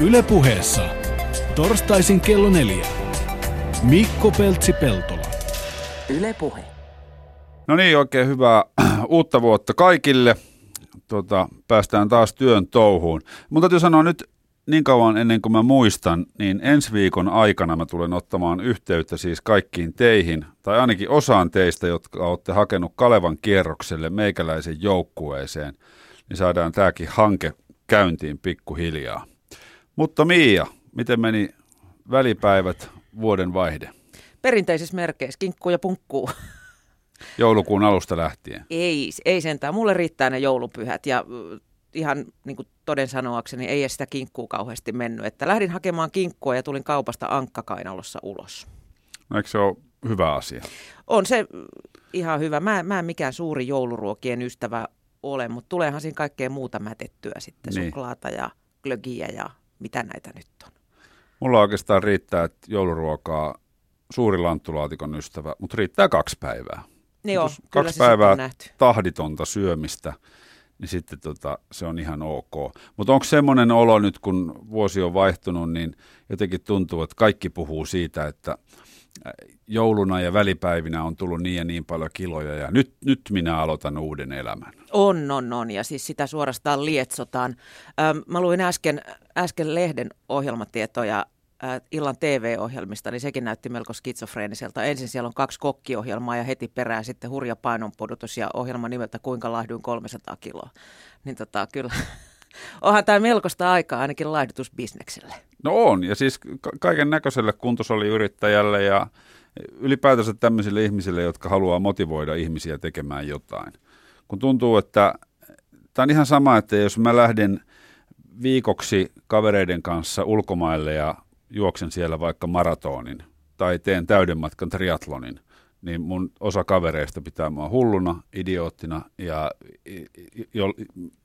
Ylepuheessa torstaisin kello neljä. Mikko Peltsi-Peltola. Ylepuhe. No niin, oikein hyvää uutta vuotta kaikille. Tota, päästään taas työn touhuun. Mutta täytyy sanoa nyt niin kauan ennen kuin mä muistan, niin ensi viikon aikana mä tulen ottamaan yhteyttä siis kaikkiin teihin, tai ainakin osaan teistä, jotka olette hakenut Kalevan kierrokselle meikäläisen joukkueeseen, niin saadaan tämäkin hanke käyntiin pikkuhiljaa. Mutta Miia, miten meni välipäivät vuoden vaihde? Perinteisissä merkeissä kinkkuu ja punkkuu. Joulukuun alusta lähtien. Ei, ei sentään. Mulle riittää ne joulupyhät ja ihan niin kuin toden sanoakseni ei sitä kinkkuu kauheasti mennyt. Että lähdin hakemaan kinkkua ja tulin kaupasta ankkakainalossa ulos. No, eikö se ole hyvä asia? On se ihan hyvä. Mä, mä en mikään suuri jouluruokien ystävä ole, mutta tuleehan siinä kaikkea muuta mätettyä sitten. Niin. Suklaata ja glögiä ja mitä näitä nyt on. Mulla oikeastaan riittää, että jouluruokaa suuri lanttulaatikon ystävä, mutta riittää kaksi päivää. Niin joo, kaksi päivää tahditonta syömistä, niin sitten tota, se on ihan ok. Mutta onko semmoinen olo nyt, kun vuosi on vaihtunut, niin jotenkin tuntuu, että kaikki puhuu siitä, että jouluna ja välipäivinä on tullut niin ja niin paljon kiloja ja nyt, nyt minä aloitan uuden elämän. On, on, on ja siis sitä suorastaan lietsotaan. Ähm, mä luin äsken, äsken lehden ohjelmatietoja äh, illan TV-ohjelmista, niin sekin näytti melko skitsofreeniselta. Ensin siellä on kaksi kokkiohjelmaa ja heti perään sitten hurja painonpudotus ja ohjelma nimeltä Kuinka laihduin 300 kiloa. Niin tota, kyllä, onhan tämä melkoista aikaa ainakin laihdutusbisnekselle. No on, ja siis kaiken näköiselle kuntosaliyrittäjälle ja ylipäätänsä tämmöisille ihmisille, jotka haluaa motivoida ihmisiä tekemään jotain. Kun tuntuu, että tämä on ihan sama, että jos mä lähden viikoksi kavereiden kanssa ulkomaille ja juoksen siellä vaikka maratonin tai teen täyden matkan triatlonin, niin mun osa kavereista pitää mua hulluna, idioottina ja,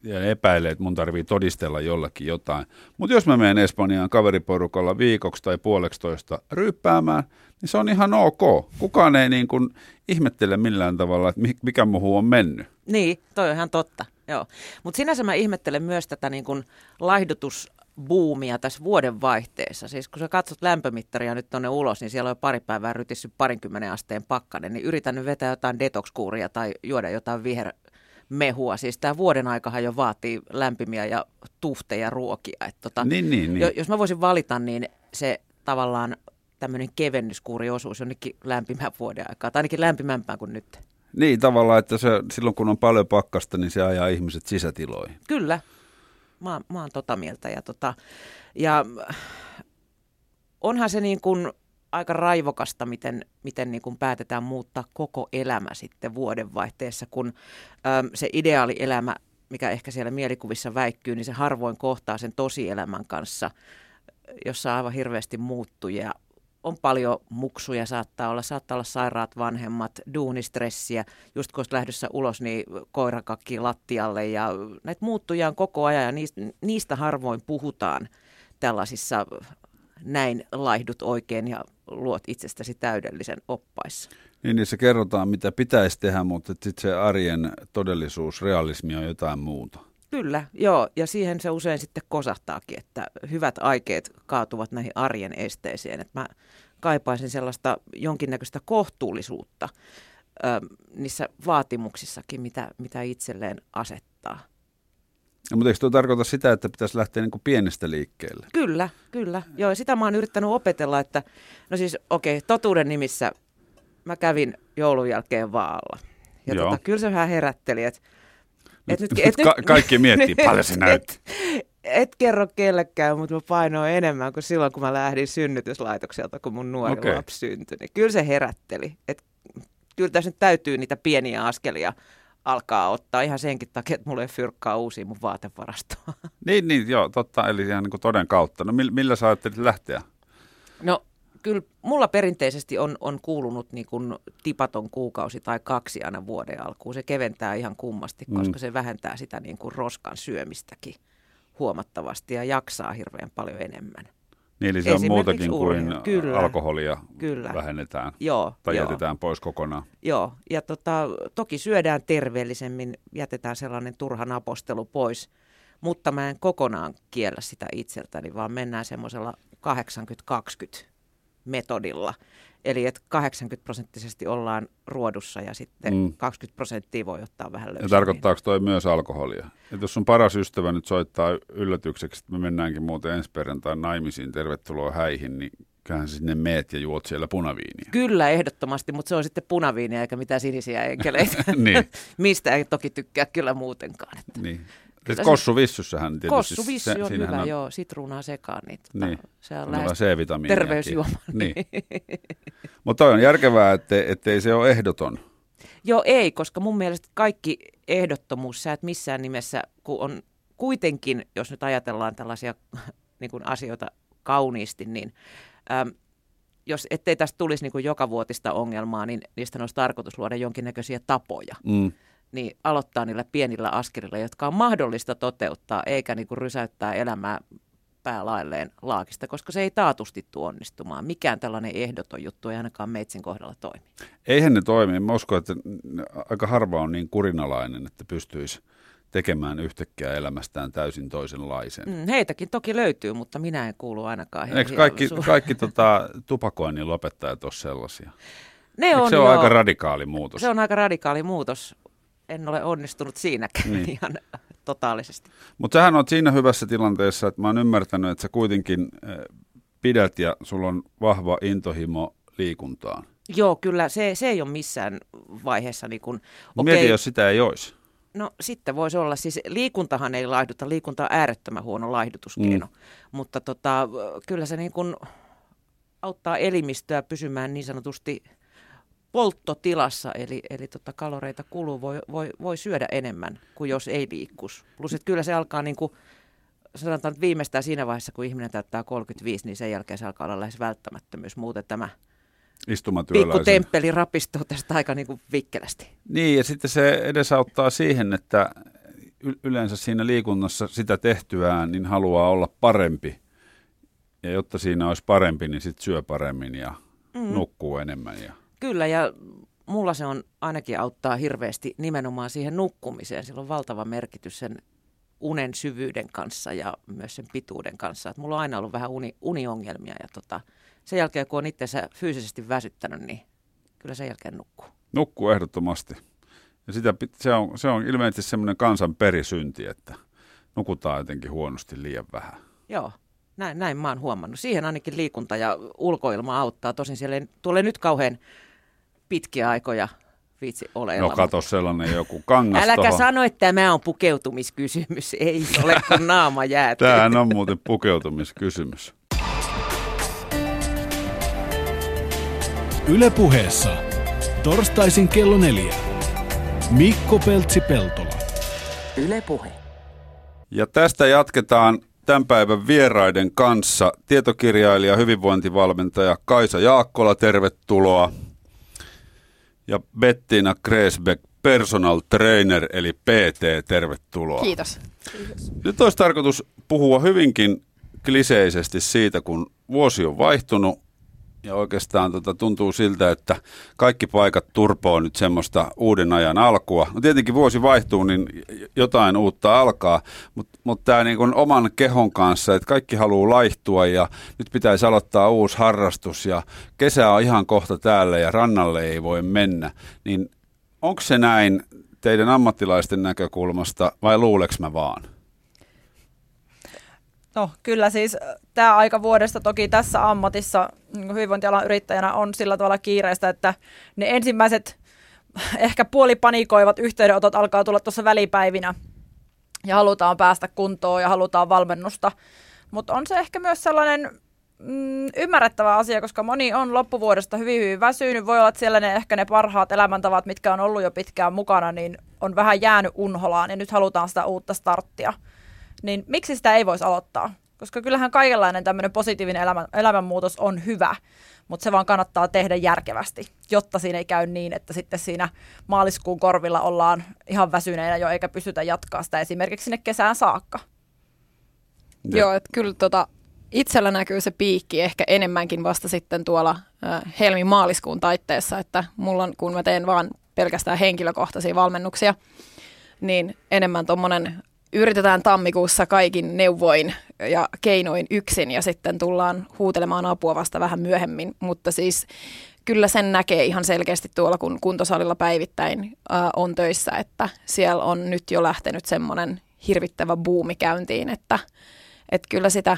ja epäilee, että mun tarvii todistella jollakin jotain. Mutta jos mä menen Espanjaan kaveriporukalla viikoksi tai puoleksi toista ryyppäämään, niin se on ihan ok. Kukaan ei niin kuin ihmettele millään tavalla, että mikä muuhun on mennyt. Niin, toi on ihan totta. Joo. Mutta sinänsä mä ihmettelen myös tätä niin kuin laihdutus buumia tässä vuoden vaihteessa. Siis kun sä katsot lämpömittaria nyt tuonne ulos, niin siellä on pari päivää rytissyt parinkymmenen asteen pakkanen, niin yritän nyt vetää jotain detox-kuuria tai juoda jotain vihermehua. Siis tämä vuoden aikahan jo vaatii lämpimiä ja tuhteja ruokia. Et tota, niin, niin, niin. Jos mä voisin valita, niin se tavallaan tämmöinen kevennyskuuri osuus jonnekin lämpimän vuoden aikaa, tai ainakin lämpimämpää kuin nyt. Niin, tavallaan, että se, silloin kun on paljon pakkasta, niin se ajaa ihmiset sisätiloihin. Kyllä, mä, mä oon tota mieltä. Ja, tota, ja onhan se niin kuin aika raivokasta, miten, miten niin kuin päätetään muuttaa koko elämä sitten vuodenvaihteessa, kun äm, se ideaalielämä, mikä ehkä siellä mielikuvissa väikkyy, niin se harvoin kohtaa sen tosielämän kanssa, jossa aivan hirveästi muuttuja on paljon muksuja, saattaa olla, saattaa olla sairaat vanhemmat, duunistressiä, just kun lähdössä ulos, niin koirakakki lattialle ja näitä muuttuja on koko ajan ja niistä, niistä harvoin puhutaan tällaisissa näin laihdut oikein ja luot itsestäsi täydellisen oppaissa. Niin, se kerrotaan, mitä pitäisi tehdä, mutta sitten se arjen todellisuus, realismi on jotain muuta. Kyllä, joo, ja siihen se usein sitten kosahtaakin, että hyvät aikeet kaatuvat näihin arjen esteisiin. Että mä kaipaisin sellaista jonkinnäköistä kohtuullisuutta ö, niissä vaatimuksissakin, mitä, mitä itselleen asettaa. No, mutta eikö tuo tarkoita sitä, että pitäisi lähteä niin kuin pienestä liikkeelle? Kyllä, kyllä. Joo, ja sitä mä oon yrittänyt opetella, että no siis okei, okay, totuuden nimissä mä kävin joulun jälkeen vaalla. Ja Joo. tota, kyllä se vähän herätteli, että et nyt, et Ka- nyt, kaikki miettii, paljon se näytti. Et, et kerro kellekään, mutta mä painoin enemmän kuin silloin, kun mä lähdin synnytyslaitokselta, kun mun nuori okay. lapsi syntyi. Niin kyllä se herätteli. Et, kyllä tässä nyt täytyy niitä pieniä askelia alkaa ottaa ihan senkin takia, että mulla ei fyrkkaa uusia mun vaatevarastoa. Niin, niin, joo, totta, eli ihan niin kuin toden kautta. No millä sä ajattelit lähteä? No kyllä mulla perinteisesti on, on kuulunut niin kuin tipaton kuukausi tai kaksi aina vuoden alkuun. Se keventää ihan kummasti, mm. koska se vähentää sitä niin kuin roskan syömistäkin huomattavasti ja jaksaa hirveän paljon enemmän. Niin, eli se on muutakin kuin Kyllä. alkoholia Kyllä. vähennetään joo, tai joo. jätetään pois kokonaan. Joo, ja tota, toki syödään terveellisemmin, jätetään sellainen turha napostelu pois – mutta mä en kokonaan kiellä sitä itseltäni, vaan mennään semmoisella 80-20 metodilla. Eli että 80 prosenttisesti ollaan ruodussa ja sitten mm. 20 prosenttia voi ottaa vähän löysemmin. Ja tarkoittaako toi myös alkoholia? Et jos sun paras ystävä nyt soittaa yllätykseksi, että me mennäänkin muuten ensi perjantai naimisiin, tervetuloa häihin, niin kyllähän sinne meet ja juot siellä punaviiniä. Kyllä, ehdottomasti, mutta se on sitten punaviiniä eikä mitään sinisiä enkeleitä. niin. Mistä ei toki tykkää kyllä muutenkaan. Että. Niin. Kyllä kossu vissyssähän tietysti. Kossu on hyvä, on... joo. Sitruunaa sekaan, niin, tota, niin. se on lähes terveysjuoma. Niin. Mutta on järkevää, että ettei se ole ehdoton. Joo, ei, koska mun mielestä kaikki ehdottomuus, sä et missään nimessä, kun on kuitenkin, jos nyt ajatellaan tällaisia niin kuin asioita kauniisti, niin äm, jos ettei tästä tulisi niin kuin joka vuotista ongelmaa, niin niistä olisi tarkoitus luoda jonkinnäköisiä tapoja. Mm niin aloittaa niillä pienillä askelilla, jotka on mahdollista toteuttaa, eikä niin kuin rysäyttää elämää päälailleen laakista, koska se ei taatusti tule onnistumaan. Mikään tällainen ehdoton juttu ei ainakaan meitsin kohdalla toimi. Eihän ne toimi. Mä uskon, että aika harva on niin kurinalainen, että pystyisi tekemään yhtäkkiä elämästään täysin toisenlaisen. Mm, heitäkin toki löytyy, mutta minä en kuulu ainakaan Eikö kaikki, kaikki tota, tupakoinnin lopettajat ole sellaisia? Ne Eikö on, se on aika radikaali muutos? Se on aika radikaali muutos en ole onnistunut siinäkään niin. ihan totaalisesti. Mutta sähän on siinä hyvässä tilanteessa, että mä oon ymmärtänyt, että sä kuitenkin eh, pidät ja sulla on vahva intohimo liikuntaan. Joo, kyllä se, se ei ole missään vaiheessa niin kun, okay, Mieti, jos sitä ei olisi. No sitten voisi olla, siis liikuntahan ei laihduta, liikunta on äärettömän huono laihdutuskeino, mm. mutta tota, kyllä se niin kun auttaa elimistöä pysymään niin sanotusti polttotilassa, eli, eli tota kaloreita kuluu, voi, voi, voi syödä enemmän kuin jos ei liikkus. Plus, että kyllä se alkaa niin kuin, sanotaan että viimeistään siinä vaiheessa, kun ihminen täyttää 35, niin sen jälkeen se alkaa olla lähes välttämättömyys. Muuten tämä pikku temppeli rapistuu tästä aika niin kuin vikkelästi. Niin, ja sitten se edesauttaa siihen, että yleensä siinä liikunnassa sitä tehtyään, niin haluaa olla parempi. Ja jotta siinä olisi parempi, niin sitten syö paremmin ja mm. nukkuu enemmän. Ja Kyllä, ja mulla se on ainakin auttaa hirveästi nimenomaan siihen nukkumiseen. Sillä on valtava merkitys sen unen syvyyden kanssa ja myös sen pituuden kanssa. Et mulla on aina ollut vähän uni, uniongelmia ja tota, sen jälkeen kun on itseensä fyysisesti väsyttänyt, niin kyllä sen jälkeen nukkuu. Nukkuu ehdottomasti. Ja sitä, se, on, se on ilmeisesti semmoinen kansan perisynti, että nukutaan jotenkin huonosti liian vähän. Joo, näin, näin mä oon huomannut. Siihen ainakin liikunta ja ulkoilma auttaa. Tosin siellä ei tule nyt kauhean pitkiä aikoja viitsi oleella. No kato sellainen joku kangas Äläkä tohon. sano, että tämä on pukeutumiskysymys. Ei ole kun naama jäätyy. Tämähän on muuten pukeutumiskysymys. Ylepuheessa torstaisin kello neljä. Mikko Peltsi-Peltola. Ylepuhe. Ja tästä jatketaan tämän päivän vieraiden kanssa. Tietokirjailija, hyvinvointivalmentaja Kaisa Jaakkola, tervetuloa ja Bettina Kreesbeck, personal trainer eli PT, tervetuloa. Kiitos. Kiitos. Nyt olisi tarkoitus puhua hyvinkin kliseisesti siitä, kun vuosi on vaihtunut ja oikeastaan tota, tuntuu siltä, että kaikki paikat turpoo nyt semmoista uuden ajan alkua. No tietenkin vuosi vaihtuu, niin jotain uutta alkaa, mutta mut tämä niin oman kehon kanssa, että kaikki haluaa laihtua ja nyt pitäisi aloittaa uusi harrastus ja kesä on ihan kohta täällä ja rannalle ei voi mennä. Niin onko se näin teidän ammattilaisten näkökulmasta vai luuleks mä vaan? No kyllä siis tämä aika vuodesta toki tässä ammatissa niin hyvinvointialan yrittäjänä on sillä tavalla kiireistä, että ne ensimmäiset ehkä puolipanikoivat yhteydenotot alkaa tulla tuossa välipäivinä ja halutaan päästä kuntoon ja halutaan valmennusta. Mutta on se ehkä myös sellainen mm, ymmärrettävä asia, koska moni on loppuvuodesta hyvin, hyvin väsynyt. Voi olla, että siellä ne ehkä ne parhaat elämäntavat, mitkä on ollut jo pitkään mukana, niin on vähän jäänyt unholaan ja nyt halutaan sitä uutta starttia. Niin miksi sitä ei voisi aloittaa? Koska kyllähän kaikenlainen tämmöinen positiivinen elämän, elämänmuutos on hyvä, mutta se vaan kannattaa tehdä järkevästi, jotta siinä ei käy niin, että sitten siinä maaliskuun korvilla ollaan ihan väsyneinä jo eikä pystytä jatkaa sitä esimerkiksi sinne kesään saakka. Ja. Joo, että kyllä tota, itsellä näkyy se piikki ehkä enemmänkin vasta sitten tuolla äh, helmi-maaliskuun taitteessa, että mulla on, kun mä teen vaan pelkästään henkilökohtaisia valmennuksia, niin enemmän tuommoinen yritetään tammikuussa kaikin neuvoin ja keinoin yksin ja sitten tullaan huutelemaan apua vasta vähän myöhemmin, mutta siis kyllä sen näkee ihan selkeästi tuolla, kun kuntosalilla päivittäin ää, on töissä, että siellä on nyt jo lähtenyt semmoinen hirvittävä buumi käyntiin, että, että kyllä sitä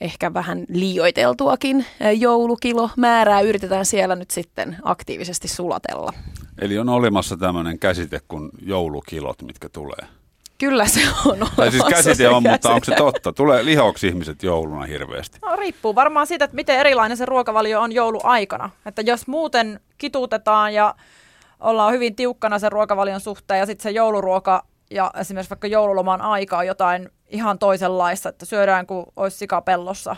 ehkä vähän liioiteltuakin joulukilo määrää yritetään siellä nyt sitten aktiivisesti sulatella. Eli on olemassa tämmöinen käsite kuin joulukilot, mitkä tulee. Kyllä se on Tai siis käsite on, mutta onko se totta? Tulee lihoksi ihmiset jouluna hirveästi? No, riippuu varmaan siitä, että miten erilainen se ruokavalio on jouluaikana. Että jos muuten kituutetaan ja ollaan hyvin tiukkana sen ruokavalion suhteen ja sitten se jouluruoka ja esimerkiksi vaikka joululoman aika on jotain ihan toisenlaista, että syödään kuin olisi sikapellossa,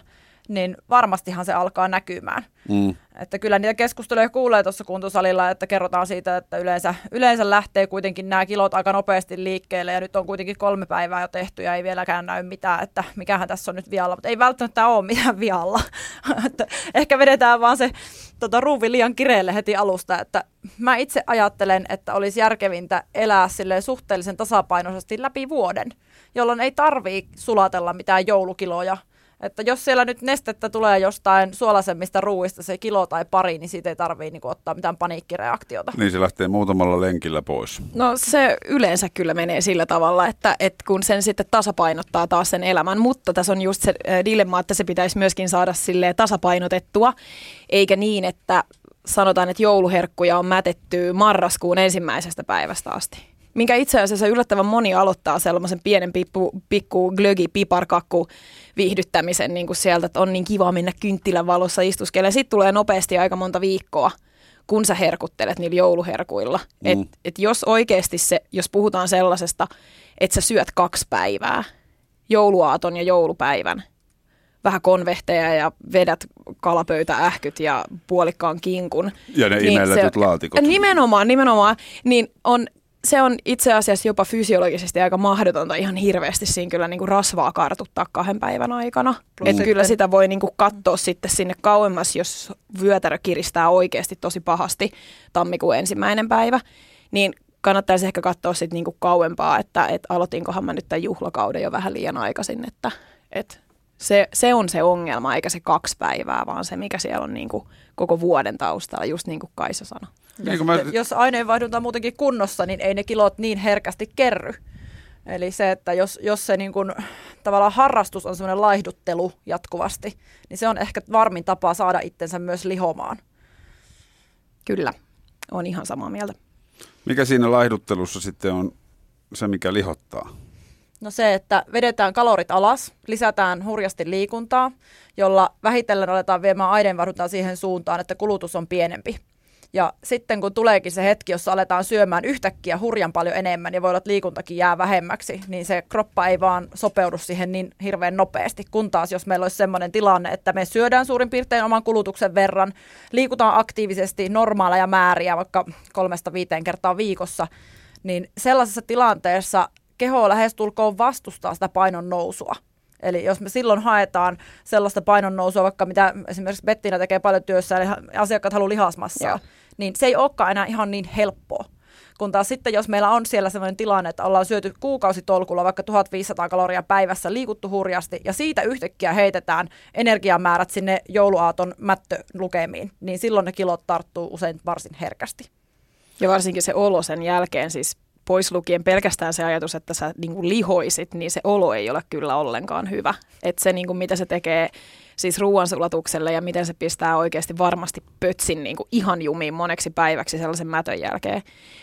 niin varmastihan se alkaa näkymään. Mm. Että kyllä niitä keskusteluja kuulee tuossa kuntosalilla, että kerrotaan siitä, että yleensä, yleensä lähtee kuitenkin nämä kilot aika nopeasti liikkeelle ja nyt on kuitenkin kolme päivää jo tehty ja ei vieläkään näy mitään, että mikähän tässä on nyt vialla, mutta ei välttämättä ole mitään vialla. että ehkä vedetään vaan se tota, ruuvi liian kireelle heti alusta, että mä itse ajattelen, että olisi järkevintä elää suhteellisen tasapainoisesti läpi vuoden, jolloin ei tarvii sulatella mitään joulukiloja – että jos siellä nyt nestettä tulee jostain suolasemmista ruuista se kilo tai pari, niin siitä ei tarvitse niin ottaa mitään paniikkireaktiota. Niin se lähtee muutamalla lenkillä pois. No se yleensä kyllä menee sillä tavalla, että, että kun sen sitten tasapainottaa taas sen elämän, mutta tässä on just se dilemma, että se pitäisi myöskin saada sille tasapainotettua, eikä niin, että sanotaan, että jouluherkkuja on mätetty marraskuun ensimmäisestä päivästä asti minkä itse asiassa yllättävän moni aloittaa sellaisen pienen pippu, pikku glögi piparkakku viihdyttämisen niin kuin sieltä, että on niin kiva mennä kynttilän valossa istuskelemaan. Sitten tulee nopeasti aika monta viikkoa, kun sä herkuttelet niillä jouluherkuilla. Mm. Et, et jos oikeasti se, jos puhutaan sellaisesta, että sä syöt kaksi päivää, jouluaaton ja joulupäivän, vähän konvehteja ja vedät kalapöytäähkyt ja puolikkaan kinkun. Ja ne niin imelletyt se, laatikot. Nimenomaan, nimenomaan. Niin on se on itse asiassa jopa fysiologisesti aika mahdotonta ihan hirveästi siinä kyllä niin kuin rasvaa kartuttaa kahden päivän aikana. Että kyllä sitä voi niin kuin katsoa sitten sinne kauemmas, jos vyötärö kiristää oikeasti tosi pahasti tammikuun ensimmäinen päivä. Niin kannattaisi ehkä katsoa sitten niin kuin kauempaa, että, että aloitinkohan mä nyt tämän juhlakauden jo vähän liian aikaisin, että, että se, se on se ongelma, eikä se kaksi päivää, vaan se, mikä siellä on niin kuin koko vuoden taustalla, just niin kuin Kaisa sanoi. Niin mä... Jos aineenvaihdunta on muutenkin kunnossa, niin ei ne kilot niin herkästi kerry. Eli se, että jos, jos se niin kun, tavallaan harrastus on semmoinen laihduttelu jatkuvasti, niin se on ehkä varmin tapa saada itsensä myös lihomaan. Kyllä, on ihan samaa mieltä. Mikä siinä laihduttelussa sitten on se, mikä lihottaa? No se, että vedetään kalorit alas, lisätään hurjasti liikuntaa, jolla vähitellen aletaan viemään aineenvaihduntaa siihen suuntaan, että kulutus on pienempi. Ja sitten kun tuleekin se hetki, jossa aletaan syömään yhtäkkiä hurjan paljon enemmän ja voi olla, että liikuntakin jää vähemmäksi, niin se kroppa ei vaan sopeudu siihen niin hirveän nopeasti. Kun taas jos meillä olisi sellainen tilanne, että me syödään suurin piirtein oman kulutuksen verran, liikutaan aktiivisesti normaaleja määriä, vaikka kolmesta viiteen kertaa viikossa, niin sellaisessa tilanteessa keho lähestulkoon vastustaa sitä painon nousua. Eli jos me silloin haetaan sellaista painon nousua, vaikka mitä esimerkiksi Bettina tekee paljon työssä, eli asiakkaat haluaa lihasmassaa, Joo. Niin se ei olekaan enää ihan niin helppoa. Kun taas sitten, jos meillä on siellä sellainen tilanne, että ollaan syöty kuukausitolkulla vaikka 1500 kaloria päivässä, liikuttu hurjasti, ja siitä yhtäkkiä heitetään energiamäärät sinne jouluaaton mättölukemiin, niin silloin ne kilot tarttuu usein varsin herkästi. Ja varsinkin se olo sen jälkeen, siis pois lukien pelkästään se ajatus, että sä niin kuin lihoisit, niin se olo ei ole kyllä ollenkaan hyvä. Että se, niin kuin, mitä se tekee siis ruoansulatukselle ja miten se pistää oikeasti varmasti pötsin niin kuin ihan jumiin moneksi päiväksi sellaisen mätön jälkeen,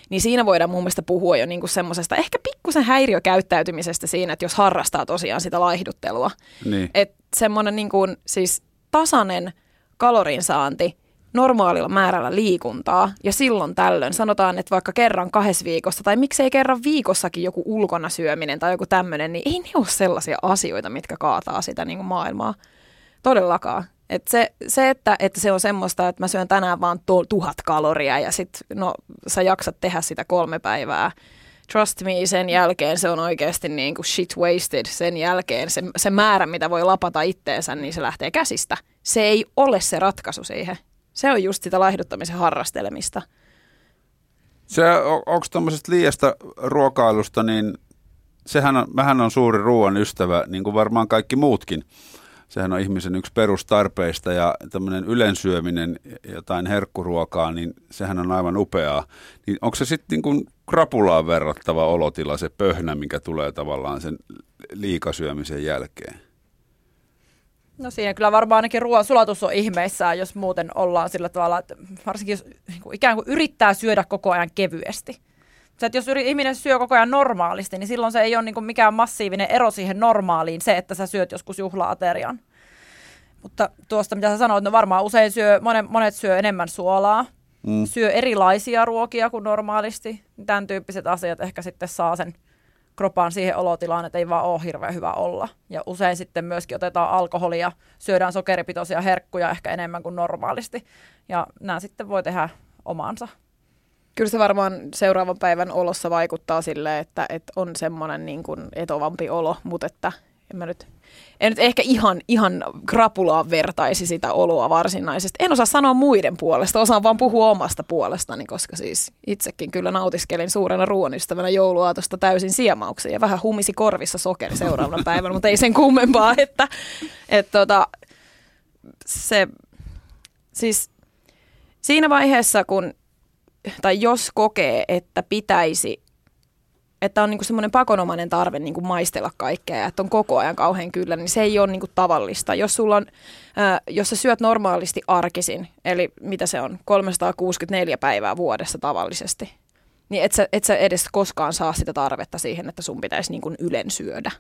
niin siinä voidaan mun mielestä puhua jo niin kuin semmoisesta ehkä pikkusen häiriökäyttäytymisestä siinä, että jos harrastaa tosiaan sitä laihduttelua. Niin. Että semmoinen niin kuin, siis tasainen kalorinsaanti normaalilla määrällä liikuntaa ja silloin tällöin sanotaan, että vaikka kerran kahdessa viikossa tai miksei kerran viikossakin joku ulkona syöminen tai joku tämmöinen, niin ei ne ole sellaisia asioita, mitkä kaataa sitä niin kuin maailmaa. Todellakaan. Et se, se että, että se on semmoista, että mä syön tänään vaan tu- tuhat kaloria ja sit no sä jaksat tehdä sitä kolme päivää. Trust me, sen jälkeen se on oikeasti niin kuin shit wasted. Sen jälkeen se, se määrä, mitä voi lapata itteensä, niin se lähtee käsistä. Se ei ole se ratkaisu siihen. Se on just sitä laihduttamisen harrastelemista. Se, on, onko tämmöisestä liiasta ruokailusta, niin sehän on, mähän on suuri ruoan ystävä, niin kuin varmaan kaikki muutkin. Sehän on ihmisen yksi perustarpeista ja tämmöinen ylensyöminen, jotain herkkuruokaa, niin sehän on aivan upeaa. Niin onko se sitten niin krapulaan verrattava olotila, se pöhnä, mikä tulee tavallaan sen liikasyömisen jälkeen? No siinä kyllä varmaan ainakin ruoan sulatus on ihmeissään, jos muuten ollaan sillä tavalla, että varsinkin jos niin kuin ikään kuin yrittää syödä koko ajan kevyesti. Se, että jos ihminen syö koko ajan normaalisti, niin silloin se ei ole niin kuin mikään massiivinen ero siihen normaaliin, se, että sä syöt joskus juhlaaterian. Mutta tuosta, mitä sä sanoit, no varmaan usein syö, monet, monet syö enemmän suolaa, mm. syö erilaisia ruokia kuin normaalisti. Tämän tyyppiset asiat ehkä sitten saa sen kropan siihen olotilaan, että ei vaan ole hirveän hyvä olla. Ja usein sitten myöskin otetaan alkoholia, syödään sokeripitoisia herkkuja ehkä enemmän kuin normaalisti. Ja nämä sitten voi tehdä omansa. Kyllä se varmaan seuraavan päivän olossa vaikuttaa sille, että, että on semmoinen niin kuin etovampi olo, mutta että en mä nyt, en nyt ehkä ihan, ihan krapulaan vertaisi sitä oloa varsinaisesti. En osaa sanoa muiden puolesta, osaan vaan puhua omasta puolestani, koska siis itsekin kyllä nautiskelin suurena ruoanystävänä jouluaatosta täysin siemauksia ja vähän humisi korvissa sokeri seuraavana päivänä, mutta ei sen kummempaa, että, että tota, se siis siinä vaiheessa, kun tai jos kokee, että pitäisi että on niinku semmoinen pakonomainen tarve niinku maistella kaikkea ja että on koko ajan kauhean kyllä, niin se ei ole niinku tavallista. Jos, sulla on, ää, jos sä syöt normaalisti arkisin, eli mitä se on, 364 päivää vuodessa tavallisesti, niin et sä, et sä edes koskaan saa sitä tarvetta siihen, että sun pitäisi niinku ylen syödä.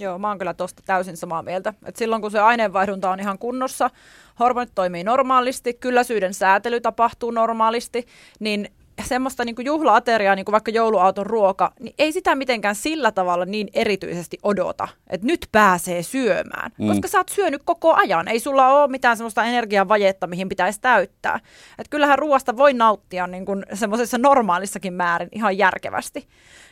Joo, mä oon kyllä tosta täysin samaa mieltä. Et silloin kun se aineenvaihdunta on ihan kunnossa, hormonit toimii normaalisti, kylläisyyden säätely tapahtuu normaalisti, niin semmoista niin juhla-ateriaa, niin kuin vaikka jouluauton ruoka, niin ei sitä mitenkään sillä tavalla niin erityisesti odota, että nyt pääsee syömään. Mm. Koska sä oot syönyt koko ajan. Ei sulla ole mitään semmoista energiavajetta, mihin pitäisi täyttää. Et kyllähän ruoasta voi nauttia niin kuin semmoisessa normaalissakin määrin ihan järkevästi.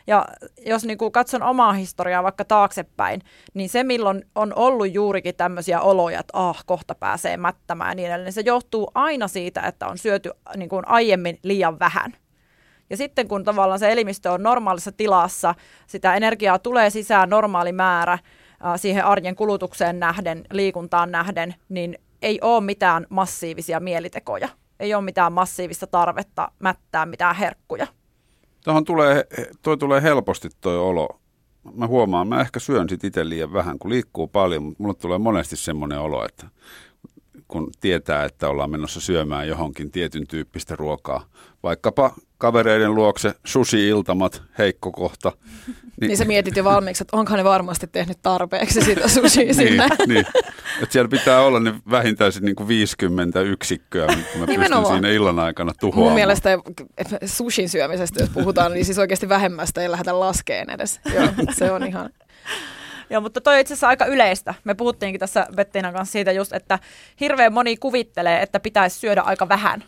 Ja jos niin kuin katson omaa historiaa vaikka taaksepäin, niin se milloin on ollut juurikin tämmöisiä oloja, että ah, kohta pääsee mättämään ja niin edelleen, niin se johtuu aina siitä, että on syöty niin kuin aiemmin liian vähän. Ja sitten kun tavallaan se elimistö on normaalissa tilassa, sitä energiaa tulee sisään normaali määrä siihen arjen kulutukseen nähden, liikuntaan nähden, niin ei ole mitään massiivisia mielitekoja. Ei ole mitään massiivista tarvetta mättää mitään herkkuja. Tuohon tulee, toi tulee helposti toi olo. Mä huomaan, mä ehkä syön sit itse liian vähän, kun liikkuu paljon, mutta mulle tulee monesti semmoinen olo, että kun tietää, että ollaan menossa syömään johonkin tietyn tyyppistä ruokaa, vaikkapa kavereiden luokse, sushi-iltamat, heikko kohta. Niin, niin sä mietit jo valmiiksi, että onko ne varmasti tehnyt tarpeeksi sitä sushi niin, sinne. niin, että siellä pitää olla ne vähintään niin kuin 50 yksikköä, mitä mä pystyn siinä illan aikana tuhoamaan. Mun mielestä sushin syömisestä, jos puhutaan, niin siis oikeasti vähemmästä ei lähdetä laskeen edes. Joo, se on ihan... Joo, mutta toi on itse asiassa aika yleistä. Me puhuttiinkin tässä Bettinan kanssa siitä just, että hirveän moni kuvittelee, että pitäisi syödä aika vähän.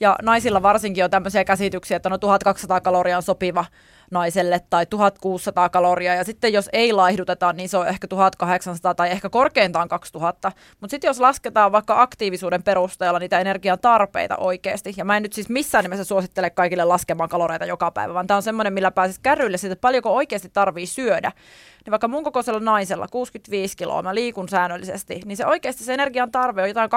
Ja naisilla varsinkin on tämmöisiä käsityksiä, että no 1200 kaloria on sopiva naiselle tai 1600 kaloria. Ja sitten jos ei laihduteta, niin se on ehkä 1800 tai ehkä korkeintaan 2000. Mutta sitten jos lasketaan vaikka aktiivisuuden perusteella niitä energian tarpeita oikeasti, ja mä en nyt siis missään nimessä suosittele kaikille laskemaan kaloreita joka päivä, vaan tämä on semmoinen, millä pääsisi kärryille siitä, että paljonko oikeasti tarvii syödä, niin vaikka mun kokoisella naisella 65 kiloa, mä liikun säännöllisesti, niin se oikeasti se energian tarve on jotain